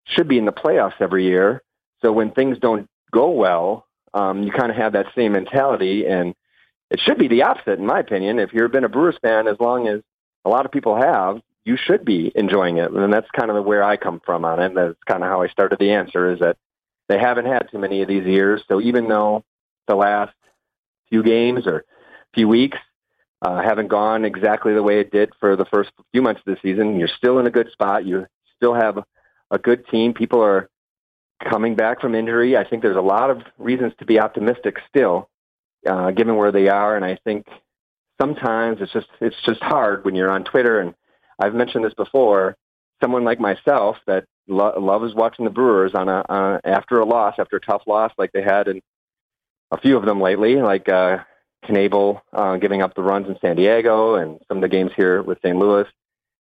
should be in the playoffs every year. So when things don't go well, um, you kind of have that same mentality, and it should be the opposite, in my opinion. If you've been a Brewers fan as long as a lot of people have, you should be enjoying it, and that's kind of where I come from on it. That's kind of how I started the answer: is that they haven't had too many of these years. So even though the last few games or few weeks uh, haven't gone exactly the way it did for the first few months of the season. You're still in a good spot. You still have a good team. People are coming back from injury. I think there's a lot of reasons to be optimistic still, uh, given where they are. And I think sometimes it's just it's just hard when you're on Twitter. And I've mentioned this before. Someone like myself that lo- loves watching the Brewers on a after a loss, after a tough loss like they had in a few of them lately, like uh, Knebel uh, giving up the runs in San Diego and some of the games here with St. Louis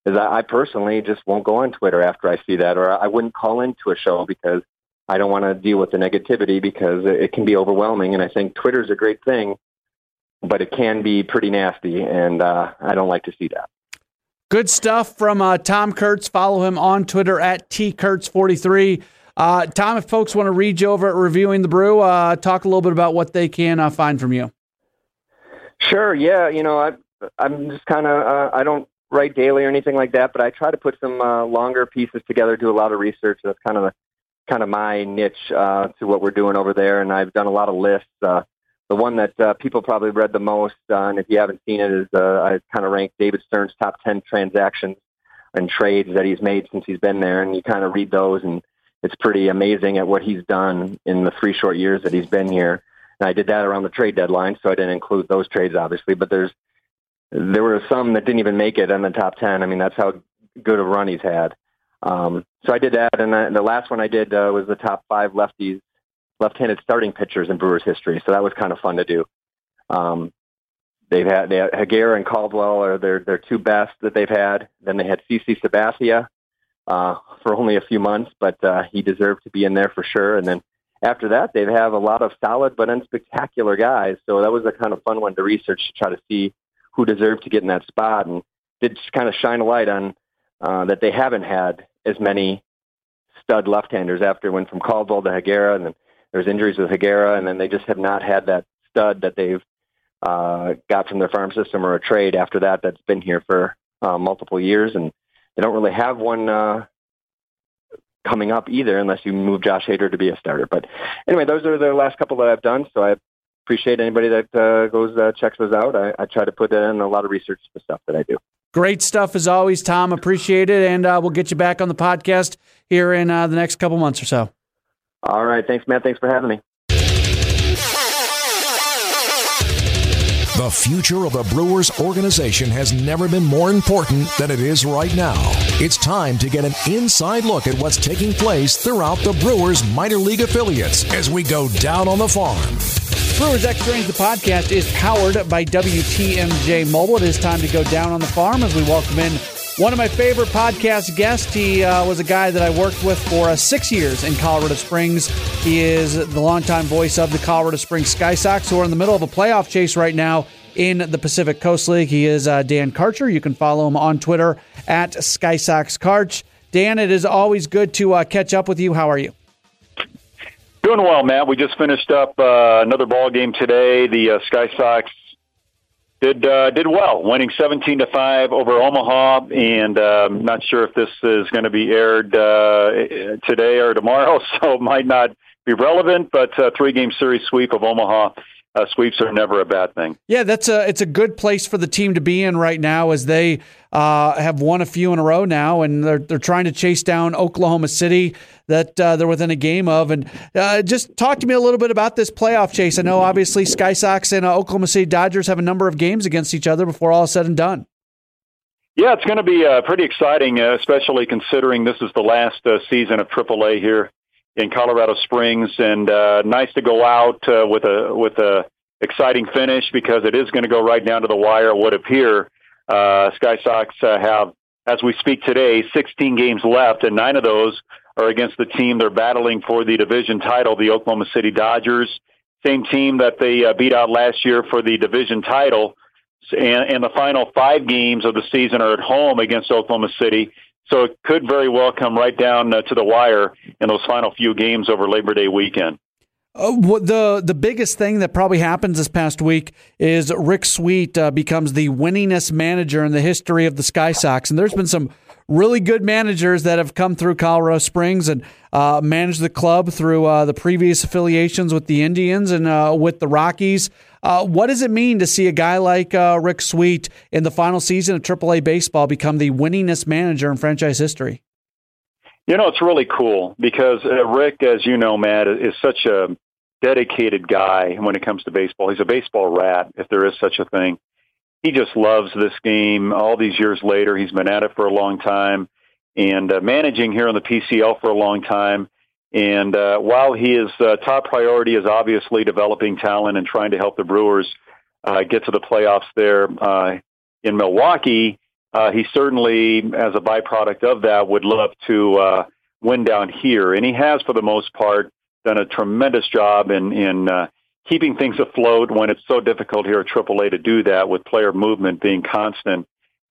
is I, I personally just won't go on Twitter after I see that, or I wouldn't call into a show because I don't want to deal with the negativity because it, it can be overwhelming. And I think Twitter is a great thing, but it can be pretty nasty, and uh, I don't like to see that. Good stuff from uh, Tom Kurtz. Follow him on Twitter at tkurtz43. Uh, Tom, if folks want to read you over at Reviewing the Brew, uh, talk a little bit about what they can uh, find from you. Sure. Yeah. You know, I, I'm just kind of, uh, I don't write daily or anything like that, but I try to put some uh, longer pieces together, do a lot of research. That's kind of kind of my niche to what we're doing over there. And I've done a lot of lists. The one that uh, people probably read the most, uh, and if you haven't seen it, is uh, I kind of ranked David Stearns' top 10 transactions and trades that he's made since he's been there. And you kind of read those, and it's pretty amazing at what he's done in the three short years that he's been here. And I did that around the trade deadline, so I didn't include those trades, obviously. But there's there were some that didn't even make it in the top ten. I mean, that's how good a run he's had. Um, so I did that, and the, the last one I did uh, was the top five lefties, left-handed starting pitchers in Brewers history. So that was kind of fun to do. Um, they've had they had and Caldwell are their their two best that they've had. Then they had CC Sabathia uh, for only a few months, but uh, he deserved to be in there for sure. And then after that, they have a lot of solid but unspectacular guys. So that was a kind of fun one to research to try to see who deserved to get in that spot, and did kind of shine a light on uh, that they haven't had as many stud left-handers after it went from Caldwell to Higuera, and then there's injuries with Higuera, and then they just have not had that stud that they've uh, got from their farm system or a trade after that that's been here for uh, multiple years, and they don't really have one uh, coming up either, unless you move Josh Hader to be a starter. But anyway, those are the last couple that I've done. So I appreciate anybody that uh, goes uh, checks those out. I, I try to put in a lot of research the stuff that I do. Great stuff as always, Tom. Appreciate it, and uh, we'll get you back on the podcast here in uh, the next couple months or so. All right, thanks, Matt. Thanks for having me. The future of the Brewers organization has never been more important than it is right now. It's time to get an inside look at what's taking place throughout the Brewers minor league affiliates as we go down on the farm. Brewers Extra Innings, the podcast, is powered by WTMJ Mobile. It is time to go down on the farm as we welcome in one of my favorite podcast guests. He uh, was a guy that I worked with for uh, six years in Colorado Springs. He is the longtime voice of the Colorado Springs Sky Sox, who are in the middle of a playoff chase right now in the Pacific Coast League. He is uh, Dan Karcher. You can follow him on Twitter at Sky Sox Karch. Dan, it is always good to uh, catch up with you. How are you? Doing well, Matt. We just finished up uh, another ball game today. The uh, Sky Sox did uh, did well, winning 17 to five over Omaha, and um, not sure if this is going to be aired uh, today or tomorrow, so it might not be relevant. But uh, three game series sweep of Omaha. Uh, sweeps are never a bad thing. Yeah, that's a it's a good place for the team to be in right now, as they uh, have won a few in a row now, and they're they're trying to chase down Oklahoma City that uh, they're within a game of. And uh, just talk to me a little bit about this playoff chase. I know obviously Sky Sox and uh, Oklahoma City Dodgers have a number of games against each other before all is said and done. Yeah, it's going to be uh, pretty exciting, uh, especially considering this is the last season of AAA here in Colorado Springs, and uh, nice to go out with a with a exciting finish because it is going to go right down to the wire. It would appear uh, Sky Sox uh, have, as we speak today, 16 games left, and nine of those are against the team they're battling for the division title, the Oklahoma City Dodgers. Same team that they uh, beat out last year for the division title. And, and the final five games of the season are at home against Oklahoma City. So it could very well come right down uh, to the wire in those final few games over Labor Day weekend. Uh, the the biggest thing that probably happens this past week is Rick Sweet uh, becomes the winningest manager in the history of the Sky Sox, and there's been some really good managers that have come through Colorado Springs and uh, managed the club through uh, the previous affiliations with the Indians and uh, with the Rockies. Uh, what does it mean to see a guy like Rick Sweet in the final season of AAA baseball become the winningest manager in franchise history? You know, it's really cool because Rick, as you know, Matt, is such a dedicated guy when it comes to baseball. He's a baseball rat, if there is such a thing. He just loves this game. All these years later, he's been at it for a long time and uh, managing here on the PCL for a long time. And uh, while his uh, top priority is obviously developing talent and trying to help the Brewers uh, get to the playoffs there uh, in Milwaukee, uh, he certainly, as a byproduct of that, would love to uh, win down here. And he has, for the most part, done a tremendous job in in uh, keeping things afloat when it's so difficult here at AAA to do that with player movement being constant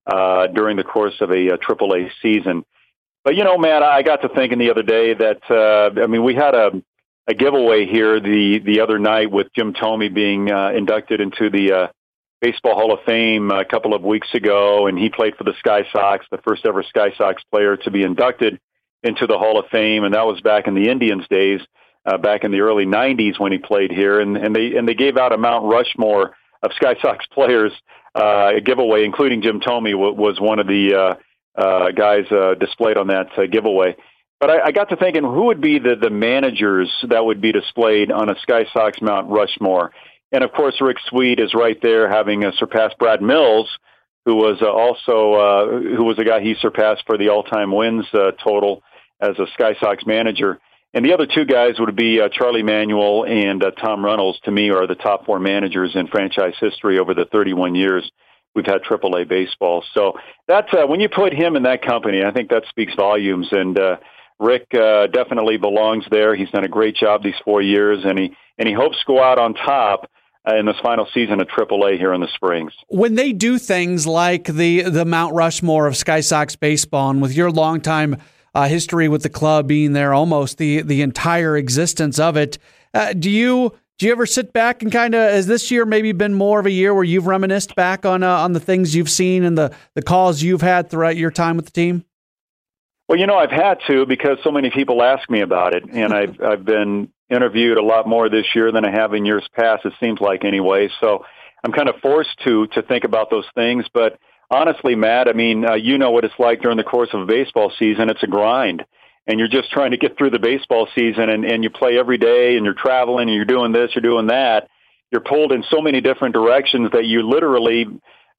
uh, during the course of a, a AAA season. But you know, Matt, I got to thinking the other day that uh, I mean we had a a giveaway here the the other night with Jim Thome being uh, inducted into the uh, Baseball Hall of Fame a couple of weeks ago, and he played for the Sky Sox, the first ever Sky Sox player to be inducted into the Hall of Fame, and that was back in the Indians days uh, back in the early '90s when he played here, and, and they and they gave out a Mount Rushmore of Sky Sox players uh, giveaway, including Jim Thome w- was one of the uh, uh, guys uh, displayed on that uh, giveaway. But I, I got to thinking, who would be the the managers that would be displayed on a Sky Sox Mount Rushmore? And of course, Rick Sweet is right there, having uh, surpassed Brad Mills, who was uh, also uh, who was a guy he surpassed for the all-time wins uh, total as a Sky Sox manager. And the other two guys would be uh, Charlie Manuel and uh, Tom Reynolds. To me, are the top four managers in franchise history over the 31 years we've had AAA baseball. So that's uh, when you put him in that company, I think that speaks volumes. And uh, Rick uh, definitely belongs there. He's done a great job these four years, and he and he hopes to go out on top. Uh, in this final season of AAA here in the Springs. When they do things like the the Mount Rushmore of Sky Sox baseball, and with your longtime uh, history with the club being there almost the the entire existence of it. Uh, do you do you ever sit back and kind of has this year maybe been more of a year where you've reminisced back on uh, on the things you've seen and the the calls you've had throughout your time with the team? Well, you know, I've had to because so many people ask me about it, and I've I've been interviewed a lot more this year than I have in years past. It seems like anyway, so I'm kind of forced to to think about those things. But honestly, Matt, I mean, uh, you know what it's like during the course of a baseball season. It's a grind and you're just trying to get through the baseball season and, and you play every day and you're traveling and you're doing this, you're doing that, you're pulled in so many different directions that you literally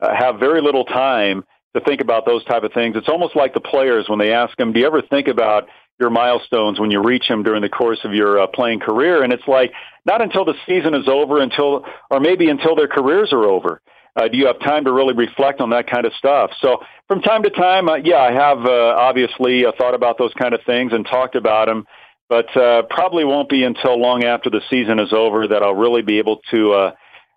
uh, have very little time to think about those type of things. It's almost like the players when they ask them, do you ever think about your milestones when you reach them during the course of your uh, playing career? And it's like, not until the season is over until, or maybe until their careers are over uh, do you have time to really reflect on that kind of stuff? So from time to time, uh, yeah, I have uh, obviously uh, thought about those kind of things and talked about them, but uh, probably won't be until long after the season is over that I'll really be able to uh,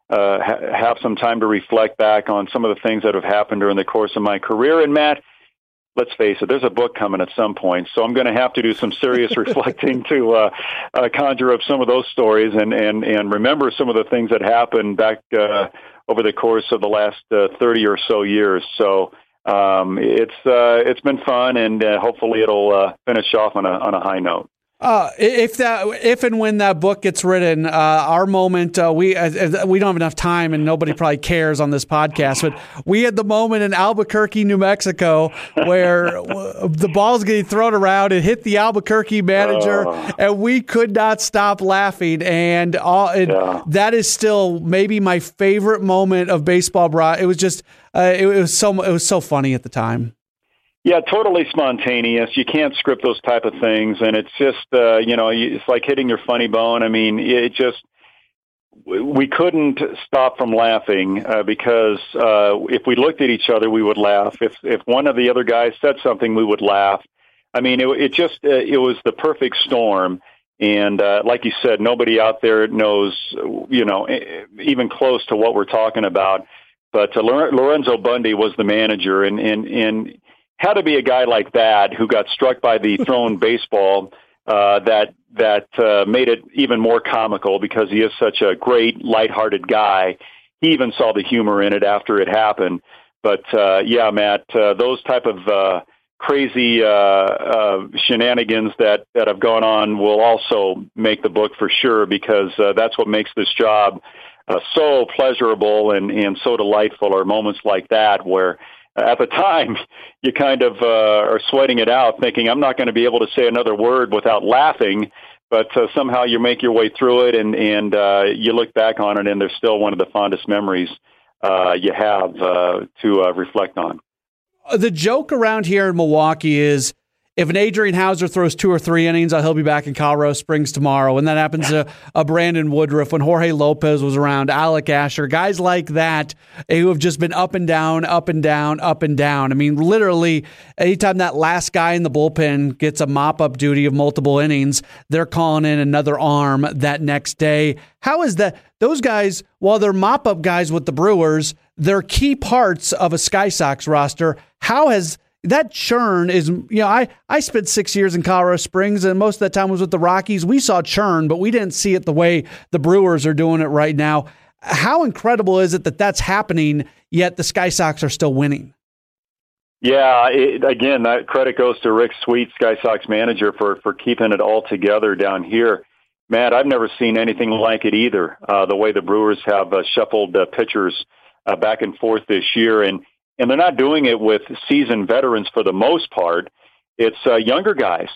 uh, ha- have some time to reflect back on some of the things that have happened during the course of my career. And Matt, let's face it, there's a book coming at some point, so I'm going to have to do some serious reflecting to uh, uh, conjure up some of those stories and and and remember some of the things that happened back uh, over the course of the last uh, 30 or so years. So um, it's uh, it's been fun, and uh, hopefully it'll uh, finish off on a on a high note. Uh, if that, if and when that book gets written, uh, our moment, uh, we uh, we don't have enough time, and nobody probably cares on this podcast. But we had the moment in Albuquerque, New Mexico, where the ball's getting thrown around. It hit the Albuquerque manager, uh. and we could not stop laughing. And all it, yeah. that is still maybe my favorite moment of baseball. Brought it was just uh, it, it was so it was so funny at the time. Yeah, totally spontaneous. You can't script those type of things, and it's just uh, you know it's like hitting your funny bone. I mean, it just we couldn't stop from laughing uh, because uh, if we looked at each other, we would laugh. If if one of the other guys said something, we would laugh. I mean, it, it just uh, it was the perfect storm. And uh, like you said, nobody out there knows, you know, even close to what we're talking about. But uh, Lorenzo Bundy was the manager, and and and had to be a guy like that who got struck by the thrown baseball uh, that that uh, made it even more comical because he is such a great, lighthearted guy. He even saw the humor in it after it happened. But uh, yeah, Matt, uh, those type of uh, crazy uh, uh, shenanigans that that have gone on will also make the book for sure because uh, that's what makes this job uh, so pleasurable and and so delightful. Are moments like that where at the time, you kind of uh, are sweating it out, thinking, I'm not going to be able to say another word without laughing. But uh, somehow you make your way through it, and and uh, you look back on it, and they're still one of the fondest memories uh, you have uh, to uh, reflect on. The joke around here in Milwaukee is if an Adrian Houser throws two or three innings, uh, he'll be back in Colorado Springs tomorrow. And that happens to a uh, Brandon Woodruff when Jorge Lopez was around, Alec Asher, guys like that eh, who have just been up and down, up and down, up and down. I mean, literally, anytime that last guy in the bullpen gets a mop up duty of multiple innings, they're calling in another arm that next day. How is that? Those guys, while they're mop up guys with the Brewers, they're key parts of a Sky Sox roster. How has that churn is you know I I spent 6 years in Colorado Springs and most of that time was with the Rockies. We saw churn, but we didn't see it the way the Brewers are doing it right now. How incredible is it that that's happening yet the Sky Sox are still winning? Yeah, it, again, that credit goes to Rick Sweet, Sky Sox manager, for for keeping it all together down here. Matt, I've never seen anything like it either. Uh, the way the Brewers have uh, shuffled uh, pitchers uh, back and forth this year, and and they're not doing it with seasoned veterans for the most part. It's uh, younger guys,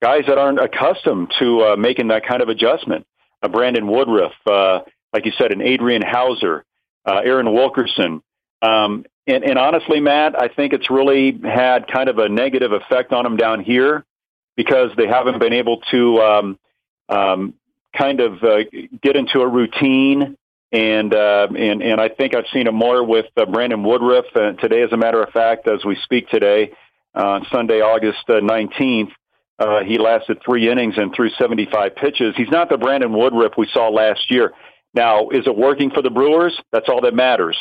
guys that aren't accustomed to uh, making that kind of adjustment. Uh, Brandon Woodruff, uh, like you said, an Adrian Houser, uh, Aaron Wilkerson. Um, and, and honestly, Matt, I think it's really had kind of a negative effect on them down here because they haven't been able to um, um, kind of uh, get into a routine and uh, and and I think I've seen it more with uh, Brandon Woodruff uh, today. As a matter of fact, as we speak today, uh, Sunday, August uh, nineteenth, uh, he lasted three innings and threw seventy five pitches. He's not the Brandon Woodruff we saw last year. Now, is it working for the Brewers? That's all that matters,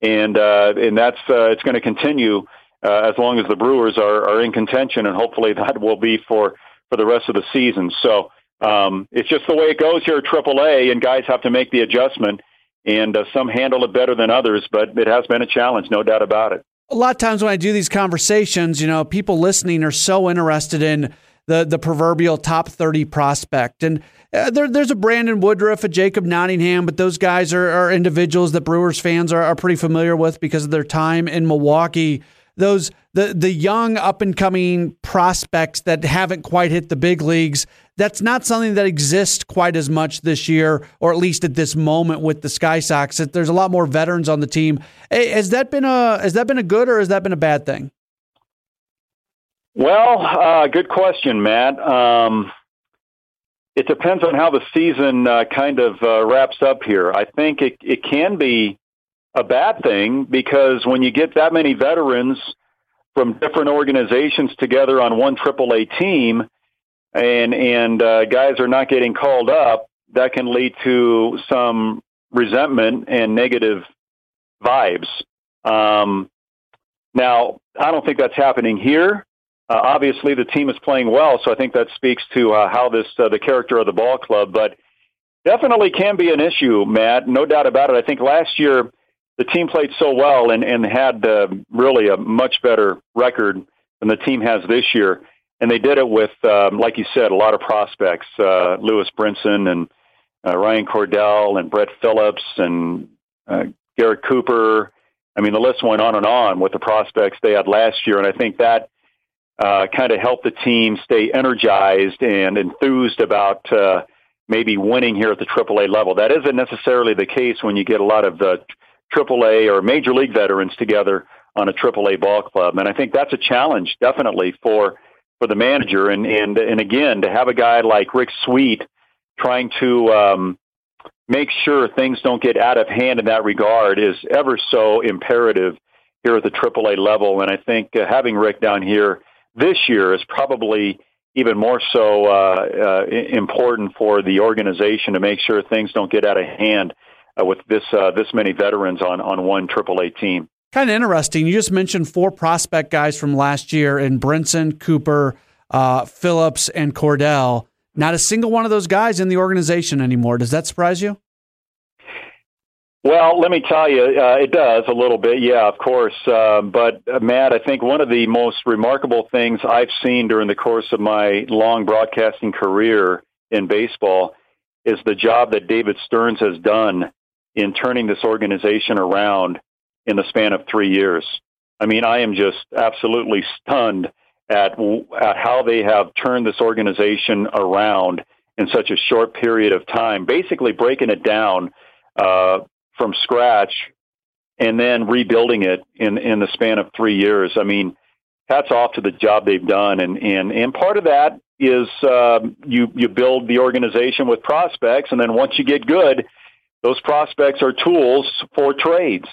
and uh, and that's uh, it's going to continue uh, as long as the Brewers are are in contention, and hopefully that will be for for the rest of the season. So um, it's just the way it goes here at AAA, and guys have to make the adjustment. And uh, some handle it better than others, but it has been a challenge, no doubt about it. A lot of times when I do these conversations, you know, people listening are so interested in the the proverbial top 30 prospect. And uh, there, there's a Brandon Woodruff, a Jacob Nottingham, but those guys are, are individuals that Brewers fans are, are pretty familiar with because of their time in Milwaukee. Those the the young up and coming prospects that haven't quite hit the big leagues. That's not something that exists quite as much this year, or at least at this moment with the Sky Sox. That There's a lot more veterans on the team. Has that been a has that been a good or has that been a bad thing? Well, uh, good question, Matt. Um, it depends on how the season uh, kind of uh, wraps up here. I think it, it can be a bad thing because when you get that many veterans from different organizations together on one AAA team, and and uh, guys are not getting called up, that can lead to some resentment and negative vibes. Um, now, I don't think that's happening here. Uh, obviously, the team is playing well, so I think that speaks to uh, how this uh, the character of the ball club. But definitely can be an issue, Matt. No doubt about it. I think last year the team played so well and and had uh, really a much better record than the team has this year, and they did it with, um, like you said, a lot of prospects: uh, Lewis Brinson and uh, Ryan Cordell and Brett Phillips and uh, Garrett Cooper. I mean, the list went on and on with the prospects they had last year, and I think that uh, kind of helped the team stay energized and enthused about uh, maybe winning here at the AAA level. That isn't necessarily the case when you get a lot of the AAA or major league veterans together on a AAA ball club, and I think that's a challenge definitely for for the manager. And and and again, to have a guy like Rick Sweet trying to um, make sure things don't get out of hand in that regard is ever so imperative here at the AAA level. And I think uh, having Rick down here this year is probably even more so uh, uh, important for the organization to make sure things don't get out of hand uh, with this uh, this many veterans on on one AAA team. Kind of interesting. You just mentioned four prospect guys from last year in Brinson, Cooper, uh, Phillips, and Cordell. Not a single one of those guys in the organization anymore. Does that surprise you? Well, let me tell you, uh, it does a little bit, yeah, of course. Uh, but uh, Matt, I think one of the most remarkable things I've seen during the course of my long broadcasting career in baseball is the job that David Stearns has done in turning this organization around in the span of three years. I mean, I am just absolutely stunned at, at how they have turned this organization around in such a short period of time, basically breaking it down uh, from scratch and then rebuilding it in in the span of three years. I mean, hats off to the job they've done, and and and part of that is uh, you you build the organization with prospects, and then once you get good, those prospects are tools for trades.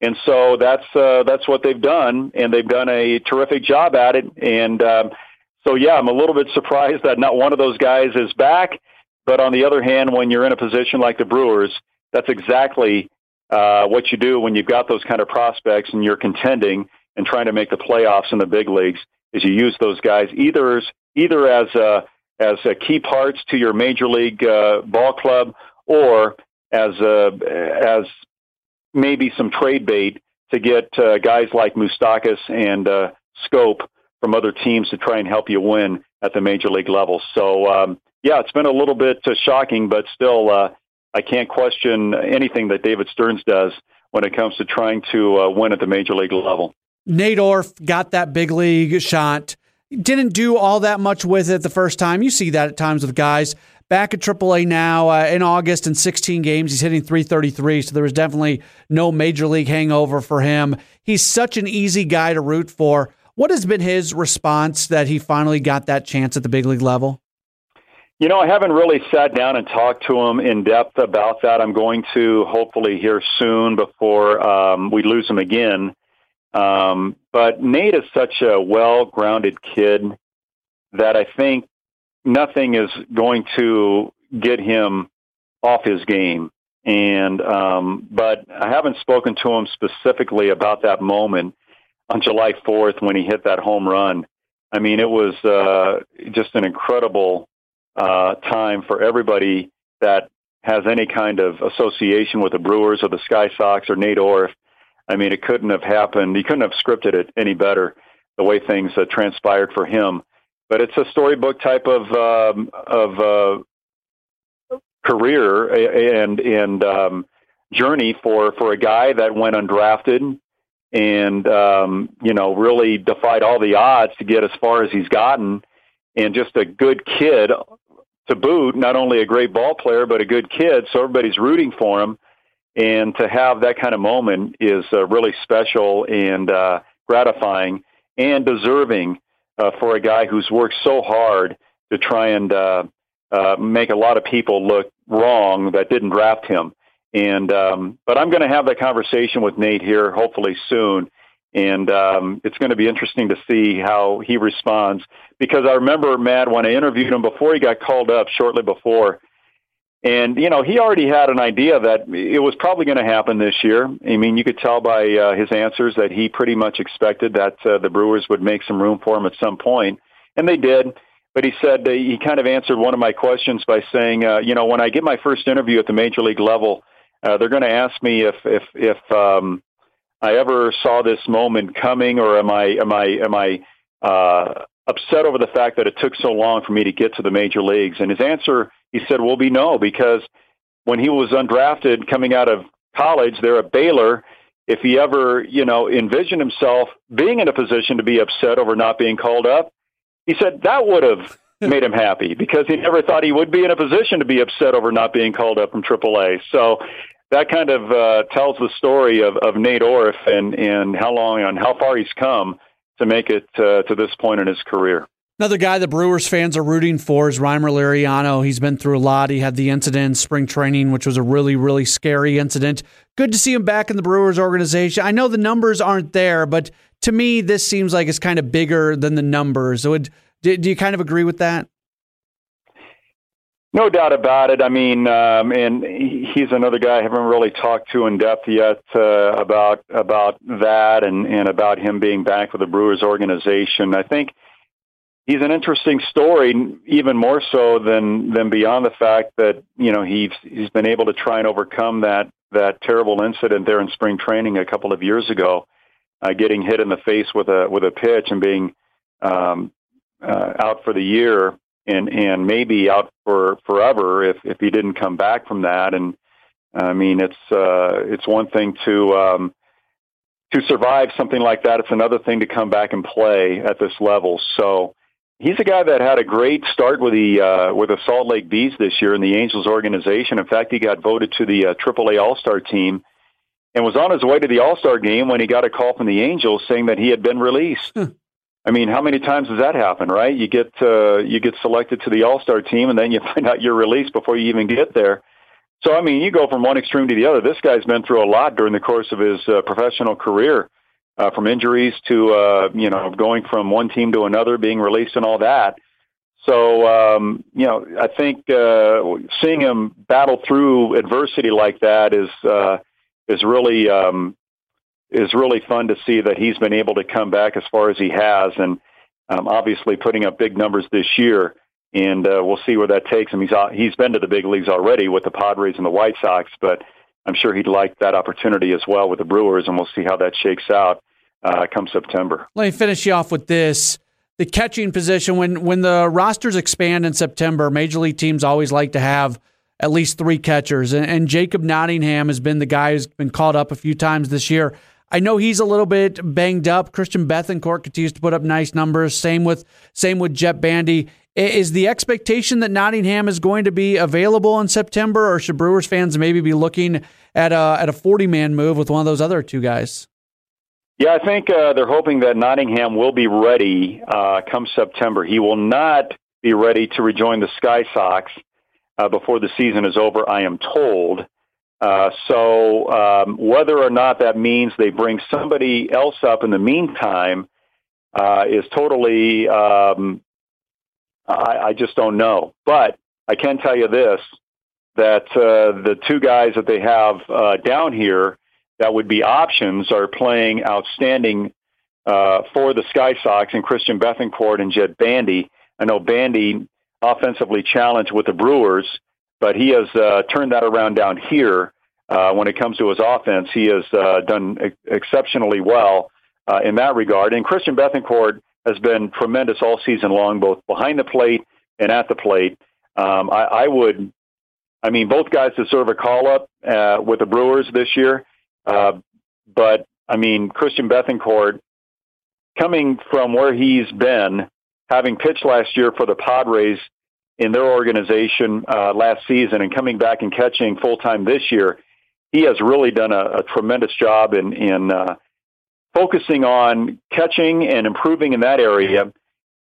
And so that's uh, that's what they've done, and they've done a terrific job at it. And um, so, yeah, I'm a little bit surprised that not one of those guys is back. But on the other hand, when you're in a position like the Brewers, that's exactly uh, what you do when you've got those kind of prospects and you're contending and trying to make the playoffs in the big leagues. Is you use those guys either as either as uh, as uh, key parts to your major league uh, ball club or as uh, as maybe some trade bait to get uh, guys like Moustakas and uh, Schoop from other teams to try and help you win at the major league level. So um, yeah, it's been a little bit uh, shocking, but still, uh, I can't question anything that David Stearns does when it comes to trying to uh, win at the major league level. Nate got that big league shot. Didn't do all that much with it the first time. You see that at times with guys back at AAA now uh, in August in 16 games. He's hitting 333, so there was definitely no major league hangover for him. He's such an easy guy to root for. What has been his response that he finally got that chance at the big league level? You know, I haven't really sat down and talked to him in depth about that. I'm going to hopefully here soon before um, we lose him again. Um, but Nate is such a well grounded kid that I think nothing is going to get him off his game. And um, but I haven't spoken to him specifically about that moment on July 4th when he hit that home run. I mean, it was uh, just an incredible uh, time for everybody that has any kind of association with the Brewers or the Sky Sox or Nate Orf. I mean, it couldn't have happened. He couldn't have scripted it any better the way things uh, transpired for him. But it's a storybook type of um, of uh, career and and um, journey for for a guy that went undrafted and um, you know really defied all the odds to get as far as he's gotten, and just a good kid to boot. Not only a great ball player, but a good kid. So everybody's rooting for him, and to have that kind of moment is uh, really special and uh, gratifying and deserving uh, for a guy who's worked so hard to try and uh, uh, make a lot of people look wrong that didn't draft him. And um, but I'm going to have that conversation with Nate here hopefully soon, and um, it's going to be interesting to see how he responds because I remember Matt when I interviewed him before he got called up shortly before. And you know he already had an idea that it was probably going to happen this year. I mean, you could tell by uh, his answers that he pretty much expected that uh, the Brewers would make some room for him at some point, and they did. But he said uh, he kind of answered one of my questions by saying, uh, you know, when I get my first interview at the major league level, uh, they're going to ask me if if if um, I ever saw this moment coming, or am I am I am I uh, upset over the fact that it took so long for me to get to the major leagues? And his answer, he said, will be no, because when he was undrafted coming out of college there at Baylor, if he ever you know envisioned himself being in a position to be upset over not being called up, he said that would have made him happy because he never thought he would be in a position to be upset over not being called up from AAA. So that kind of uh, tells the story of, of Nate Orf and, and how long and how far he's come to make it uh, to this point in his career. Another guy the Brewers fans are rooting for is Rymer Liriano. He's been through a lot. He had the incident in spring training, which was a really, really scary incident. Good to see him back in the Brewers organization. I know the numbers aren't there, but to me, this seems like it's kind of bigger than the numbers. Would do, do you kind of agree with that? No doubt about it. I mean, um, and he's another guy I haven't really talked to in depth yet uh, about about that and and about him being back with the Brewers organization. I think he's an interesting story, even more so than than beyond the fact that you know he's he's been able to try and overcome that that terrible incident there in spring training a couple of years ago, uh, getting hit in the face with a with a pitch and being um, uh, out for the year and and maybe out for forever if if he didn't come back from that. And I mean, it's uh, it's one thing to um, to survive something like that. It's another thing to come back and play at this level. So he's a guy that had a great start with the uh, with the Salt Lake Bees this year in the Angels organization. In fact, he got voted to the uh, AAA All Star team and was on his way to the All Star game when he got a call from the Angels saying that he had been released. I mean, how many times does that happen, right? You get uh, you get selected to the All Star team, and then you find out you're released before you even get there. So, I mean, you go from one extreme to the other. This guy's been through a lot during the course of his uh, professional career, uh, from injuries to uh, you know going from one team to another, being released, and all that. So, um, you know, I think uh, seeing him battle through adversity like that is uh, is really um, is really fun to see that he's been able to come back as far as he has, and um, obviously putting up big numbers this year. And uh, we'll see where that takes him. He's he's been to the big leagues already with the Padres and the White Sox, but I'm sure he'd like that opportunity as well with the Brewers, and we'll see how that shakes out uh, come September. Let me finish you off with this. The catching position, when when the rosters expand in September, major league teams always like to have at least three catchers. And, and Jacob Nottingham has been the guy who's been called up a few times this year. I know he's a little bit banged up. Christian Bethancourt continues to put up nice numbers. Same with same with Jett Bandy. Is the expectation that Nottingham is going to be available in September, or should Brewers fans maybe be looking at a at a forty man move with one of those other two guys? Yeah, I think uh, they're hoping that Nottingham will be ready uh, come September. He will not be ready to rejoin the Sky Sox uh, before the season is over. I am told. Uh, so um, whether or not that means they bring somebody else up in the meantime uh, is totally, um, I, I, just don't know. But I can tell you this, that uh, the two guys that they have uh, down here that would be options are playing outstanding uh, for the Sky Sox and Christian Bethancourt and Jett Bandy. I know Bandy offensively challenged with the Brewers, but he has uh, turned that around down here. Uh, when it comes to his offense, he has uh, done ex- exceptionally well uh, in that regard. And Christian Bethancourt has been tremendous all season long, both behind the plate and at the plate. Um, I, I would, I mean, both guys deserve a call up uh, with the Brewers this year. Uh, but I mean, Christian Bethancourt, coming from where he's been, having pitched last year for the Padres in their organization uh, last season, and coming back and catching full time this year, he has really done a, a tremendous job in in uh, focusing on catching and improving in that area.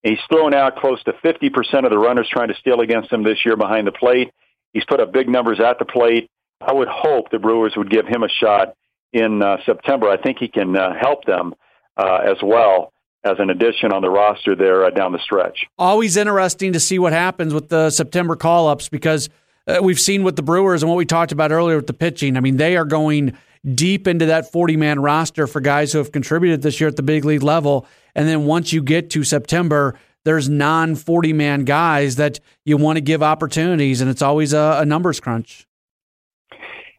He's thrown out close to 50% of the runners trying to steal against him this year behind the plate. He's put up big numbers at the plate. I would hope the Brewers would give him a shot in uh, September. I think he can uh, help them uh, as well as an addition on the roster there uh, down the stretch. Always interesting to see what happens with the September call ups because uh, we've seen with the Brewers and what we talked about earlier with the pitching. I mean, they are going deep into that 40 man roster for guys who have contributed this year at the big league level. And then once you get to September, there's non 40 man guys that you want to give opportunities, and it's always a, a numbers crunch.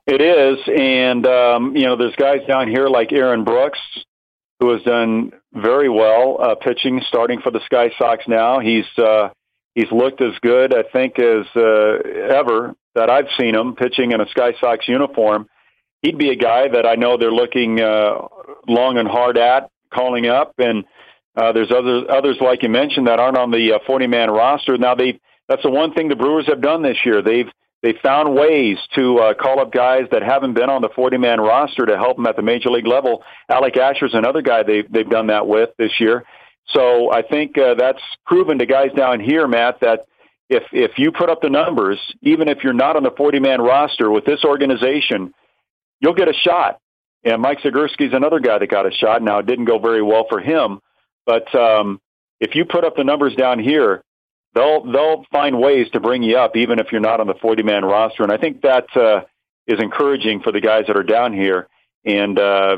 It is. And, um, you know, there's guys down here like Aaron Brooks, who has done very well uh, pitching, starting for the Sky Sox now. He's, uh, he's looked as good, I think, as uh, ever that I've seen him pitching in a Sky Sox uniform he'd be a guy that I know they're looking uh, long and hard at calling up. And uh, there's others others like you mentioned that aren't on the 40 uh, man roster. Now they that's the one thing the Brewers have done this year. They've they found ways to uh, call up guys that haven't been on the 40 man roster to help them at the major league level. Alec Asher's another guy they they've done that with this year. So I think uh, that's proven to guys down here, Matt, that if if you put up the numbers, even if you're not on the 40 man roster with this organization, you'll get a shot. And Mike Zagurski's another guy that got a shot. Now it didn't go very well for him, but um, if you put up the numbers down here, they'll they'll find ways to bring you up, even if you're not on the 40 man roster. And I think that uh, is encouraging for the guys that are down here. And uh,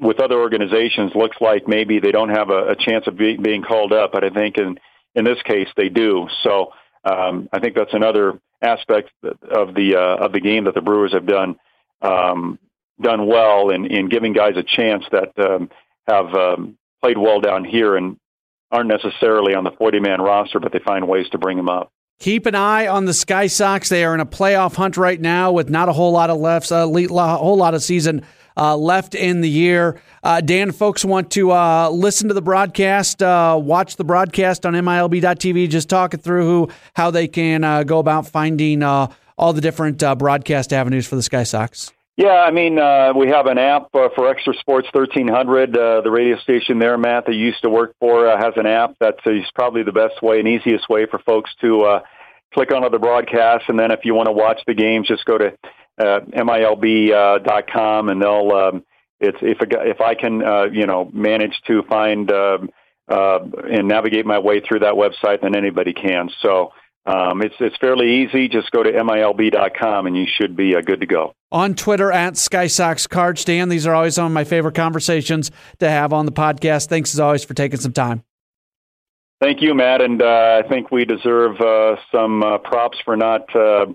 with other organizations, looks like maybe they don't have a, a chance of be, being called up, but I think in in this case they do. So um, I think that's another aspect of the uh, of the game that the Brewers have done um, done well in, in giving guys a chance that um, have um, played well down here and aren't necessarily on the 40 man roster, but they find ways to bring them up. Keep an eye on the Sky Sox. They are in a playoff hunt right now with not a whole lot of left, a whole lot of season uh, left in the year. Uh, Dan, folks want to uh, listen to the broadcast, uh, watch the broadcast on MILB.TV. Just talk it through who, how they can uh, go about finding uh, all the different broadcast avenues for the Sky Sox? Yeah, I mean, uh, we have an app uh, for Xtra Sports 1300. Uh, the radio station there, Matt, that you used to work for, uh, has an app that is probably the best way and easiest way for folks to uh, click on the broadcast. And then if you want to watch the games, just go to uh, milb.com uh, and they'll. Um, it's if if I can, uh, you know, manage to find uh, uh, and navigate my way through that website, then anybody can. So um, it's it's fairly easy. Just go to milb.com and you should be uh, good to go. On Twitter at Sky Sox Card Stand. These are always some of my favorite conversations to have on the podcast. Thanks as always for taking some time. Thank you, Matt, and uh, I think we deserve uh, some uh, props for not uh,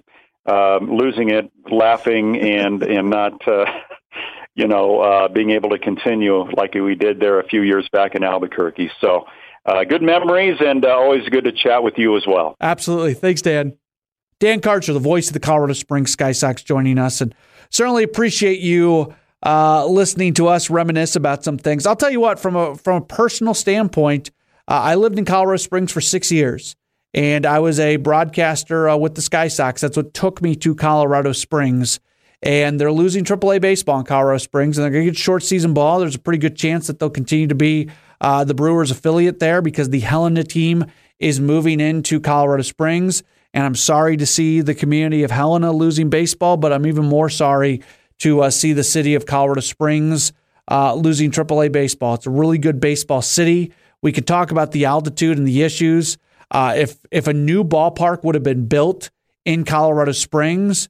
um, losing it, laughing, and and not. Uh, you know, being able to continue like we did there a few years back in Albuquerque. So, uh, good memories and uh, always good to chat with you as well. Absolutely. Thanks, Dan. Dan Karcher, the voice of the Colorado Springs Sky Sox, joining us, and certainly appreciate you uh, listening to us reminisce about some things. I'll tell you what, from a from a personal standpoint, uh, I lived in Colorado Springs for six years, and I was a broadcaster uh, with the Sky Sox. That's what took me to Colorado Springs. And they're losing AAA baseball in Colorado Springs, and they're going to get short season ball. There's a pretty good chance that they'll continue to be uh, the Brewers affiliate there because the Helena team is moving into Colorado Springs. And I'm sorry to see the community of Helena losing baseball, but I'm even more sorry to uh, see the city of Colorado Springs uh, losing AAA baseball. It's a really good baseball city. We could talk about the altitude and the issues. Uh, if if a new ballpark would have been built in Colorado Springs,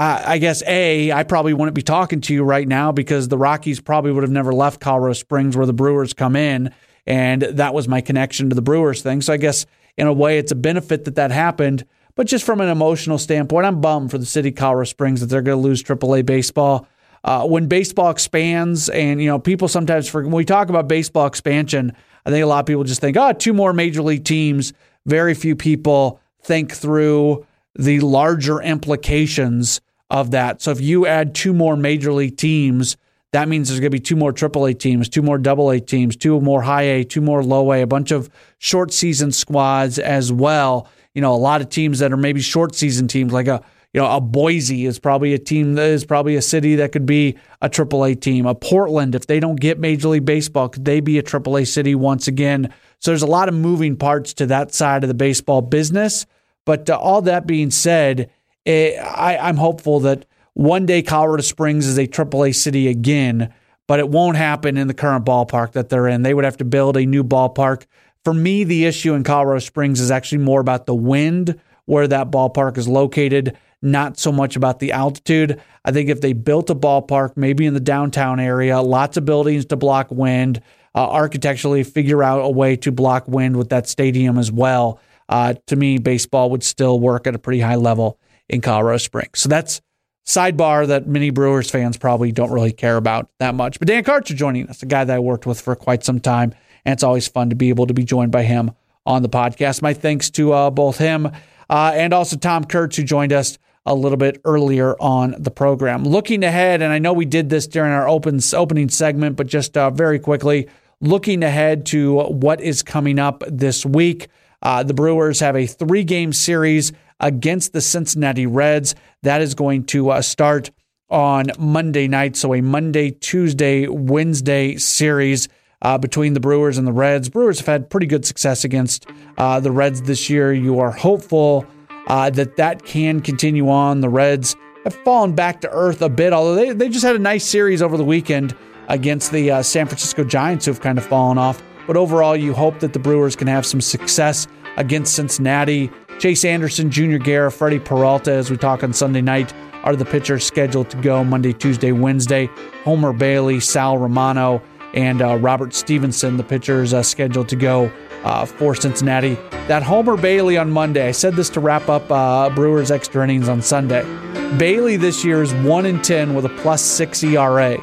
I guess A, I probably wouldn't be talking to you right now because the Rockies probably would have never left Colorado Springs where the Brewers come in. And that was my connection to the Brewers thing. So I guess in a way, it's a benefit that that happened. But just from an emotional standpoint, I'm bummed for the city of Colorado Springs that they're going to lose AAA baseball. Uh, when baseball expands, and you know, people sometimes forget when we talk about baseball expansion, I think a lot of people just think, oh, two more major league teams. Very few people think through the larger implications of that. So if you add two more major league teams, that means there's going to be two more AAA teams, two more AA teams, two more high A, two more low A, a bunch of short season squads as well. You know, a lot of teams that are maybe short season teams, like a you know a Boise is probably a team that is probably a city that could be a AAA team. A Portland, if they don't get Major League Baseball, could they be a AAA city once again? So there's a lot of moving parts to that side of the baseball business. But uh, all that being said, I, I'm hopeful that one day Colorado Springs is a AAA city again, but it won't happen in the current ballpark that they're in. They would have to build a new ballpark. For me, the issue in Colorado Springs is actually more about the wind where that ballpark is located, not so much about the altitude. I think if they built a ballpark, maybe in the downtown area, lots of buildings to block wind, uh, architecturally figure out a way to block wind with that stadium as well. Uh, to me, baseball would still work at a pretty high level in Colorado Springs. So that's sidebar that many Brewers fans probably don't really care about that much. But Dan Karcher joining us, a guy that I worked with for quite some time, and it's always fun to be able to be joined by him on the podcast. My thanks to uh, both him uh, and also Tom Kurtz, who joined us a little bit earlier on the program. Looking ahead, and I know we did this during our open, opening segment, but just uh, very quickly, looking ahead to what is coming up this week. Uh, the Brewers have a three game series against the Cincinnati Reds. That is going to uh, start on Monday night. So a Monday, Tuesday, Wednesday series. Uh, between the Brewers and the Reds. Brewers have had pretty good success against uh, the Reds this year. You are hopeful uh, that that can continue on. The Reds have fallen back to earth a bit, although they, they just had a nice series over the weekend against the uh, San Francisco Giants, who have kind of fallen off. But overall, you hope that the Brewers can have some success against Cincinnati. Chase Anderson, Junior Guerra, Freddy Peralta, as we talk on Sunday night, are the pitchers scheduled to go Monday, Tuesday, Wednesday. Homer Bailey, Sal Romano, and uh, Robert Stephenson, the pitchers uh, scheduled to go uh, for Cincinnati. That Homer Bailey on Monday, I said this to wrap up uh, Brewers extra innings on Sunday. Bailey this year is 1 in 10 with a plus 6 ERA.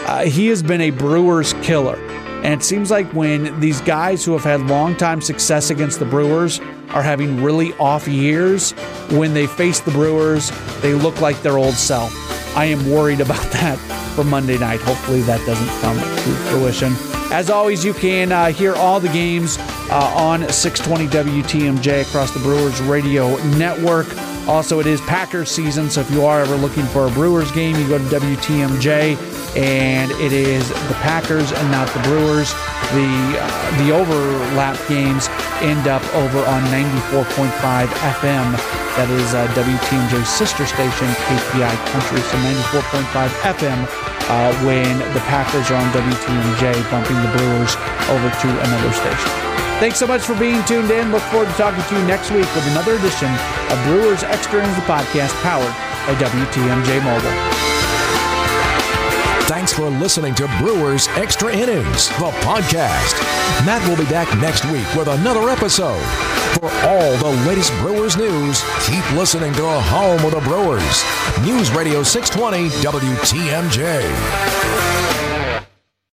Uh, he has been a Brewers killer. And it seems like when these guys who have had long time success against the Brewers are having really off years, when they face the Brewers, they look like their old self. I am worried about that for Monday night. Hopefully that doesn't come to fruition. As always, you can uh, hear all the games uh, on 620 WTMJ across the Brewers radio network. Also, it is Packers season, so if you are ever looking for a Brewers game, you go to WTMJ and it is the Packers and not the Brewers. The uh, the overlap games end up over on 94.5 FM. That is uh, WTMJ's sister station, KTI Country. So 94.5 FM uh, when the Packers are on WTMJ, bumping the Brewers over to another station. Thanks so much for being tuned in. Look forward to talking to you next week with another edition of Brewers Extra Innings, the podcast powered by WTMJ Mobile. Thanks for listening to Brewers Extra Innings, the podcast. Matt will be back next week with another episode. For all the latest Brewers news, keep listening to Home of the Brewers. News Radio 620 WTMJ.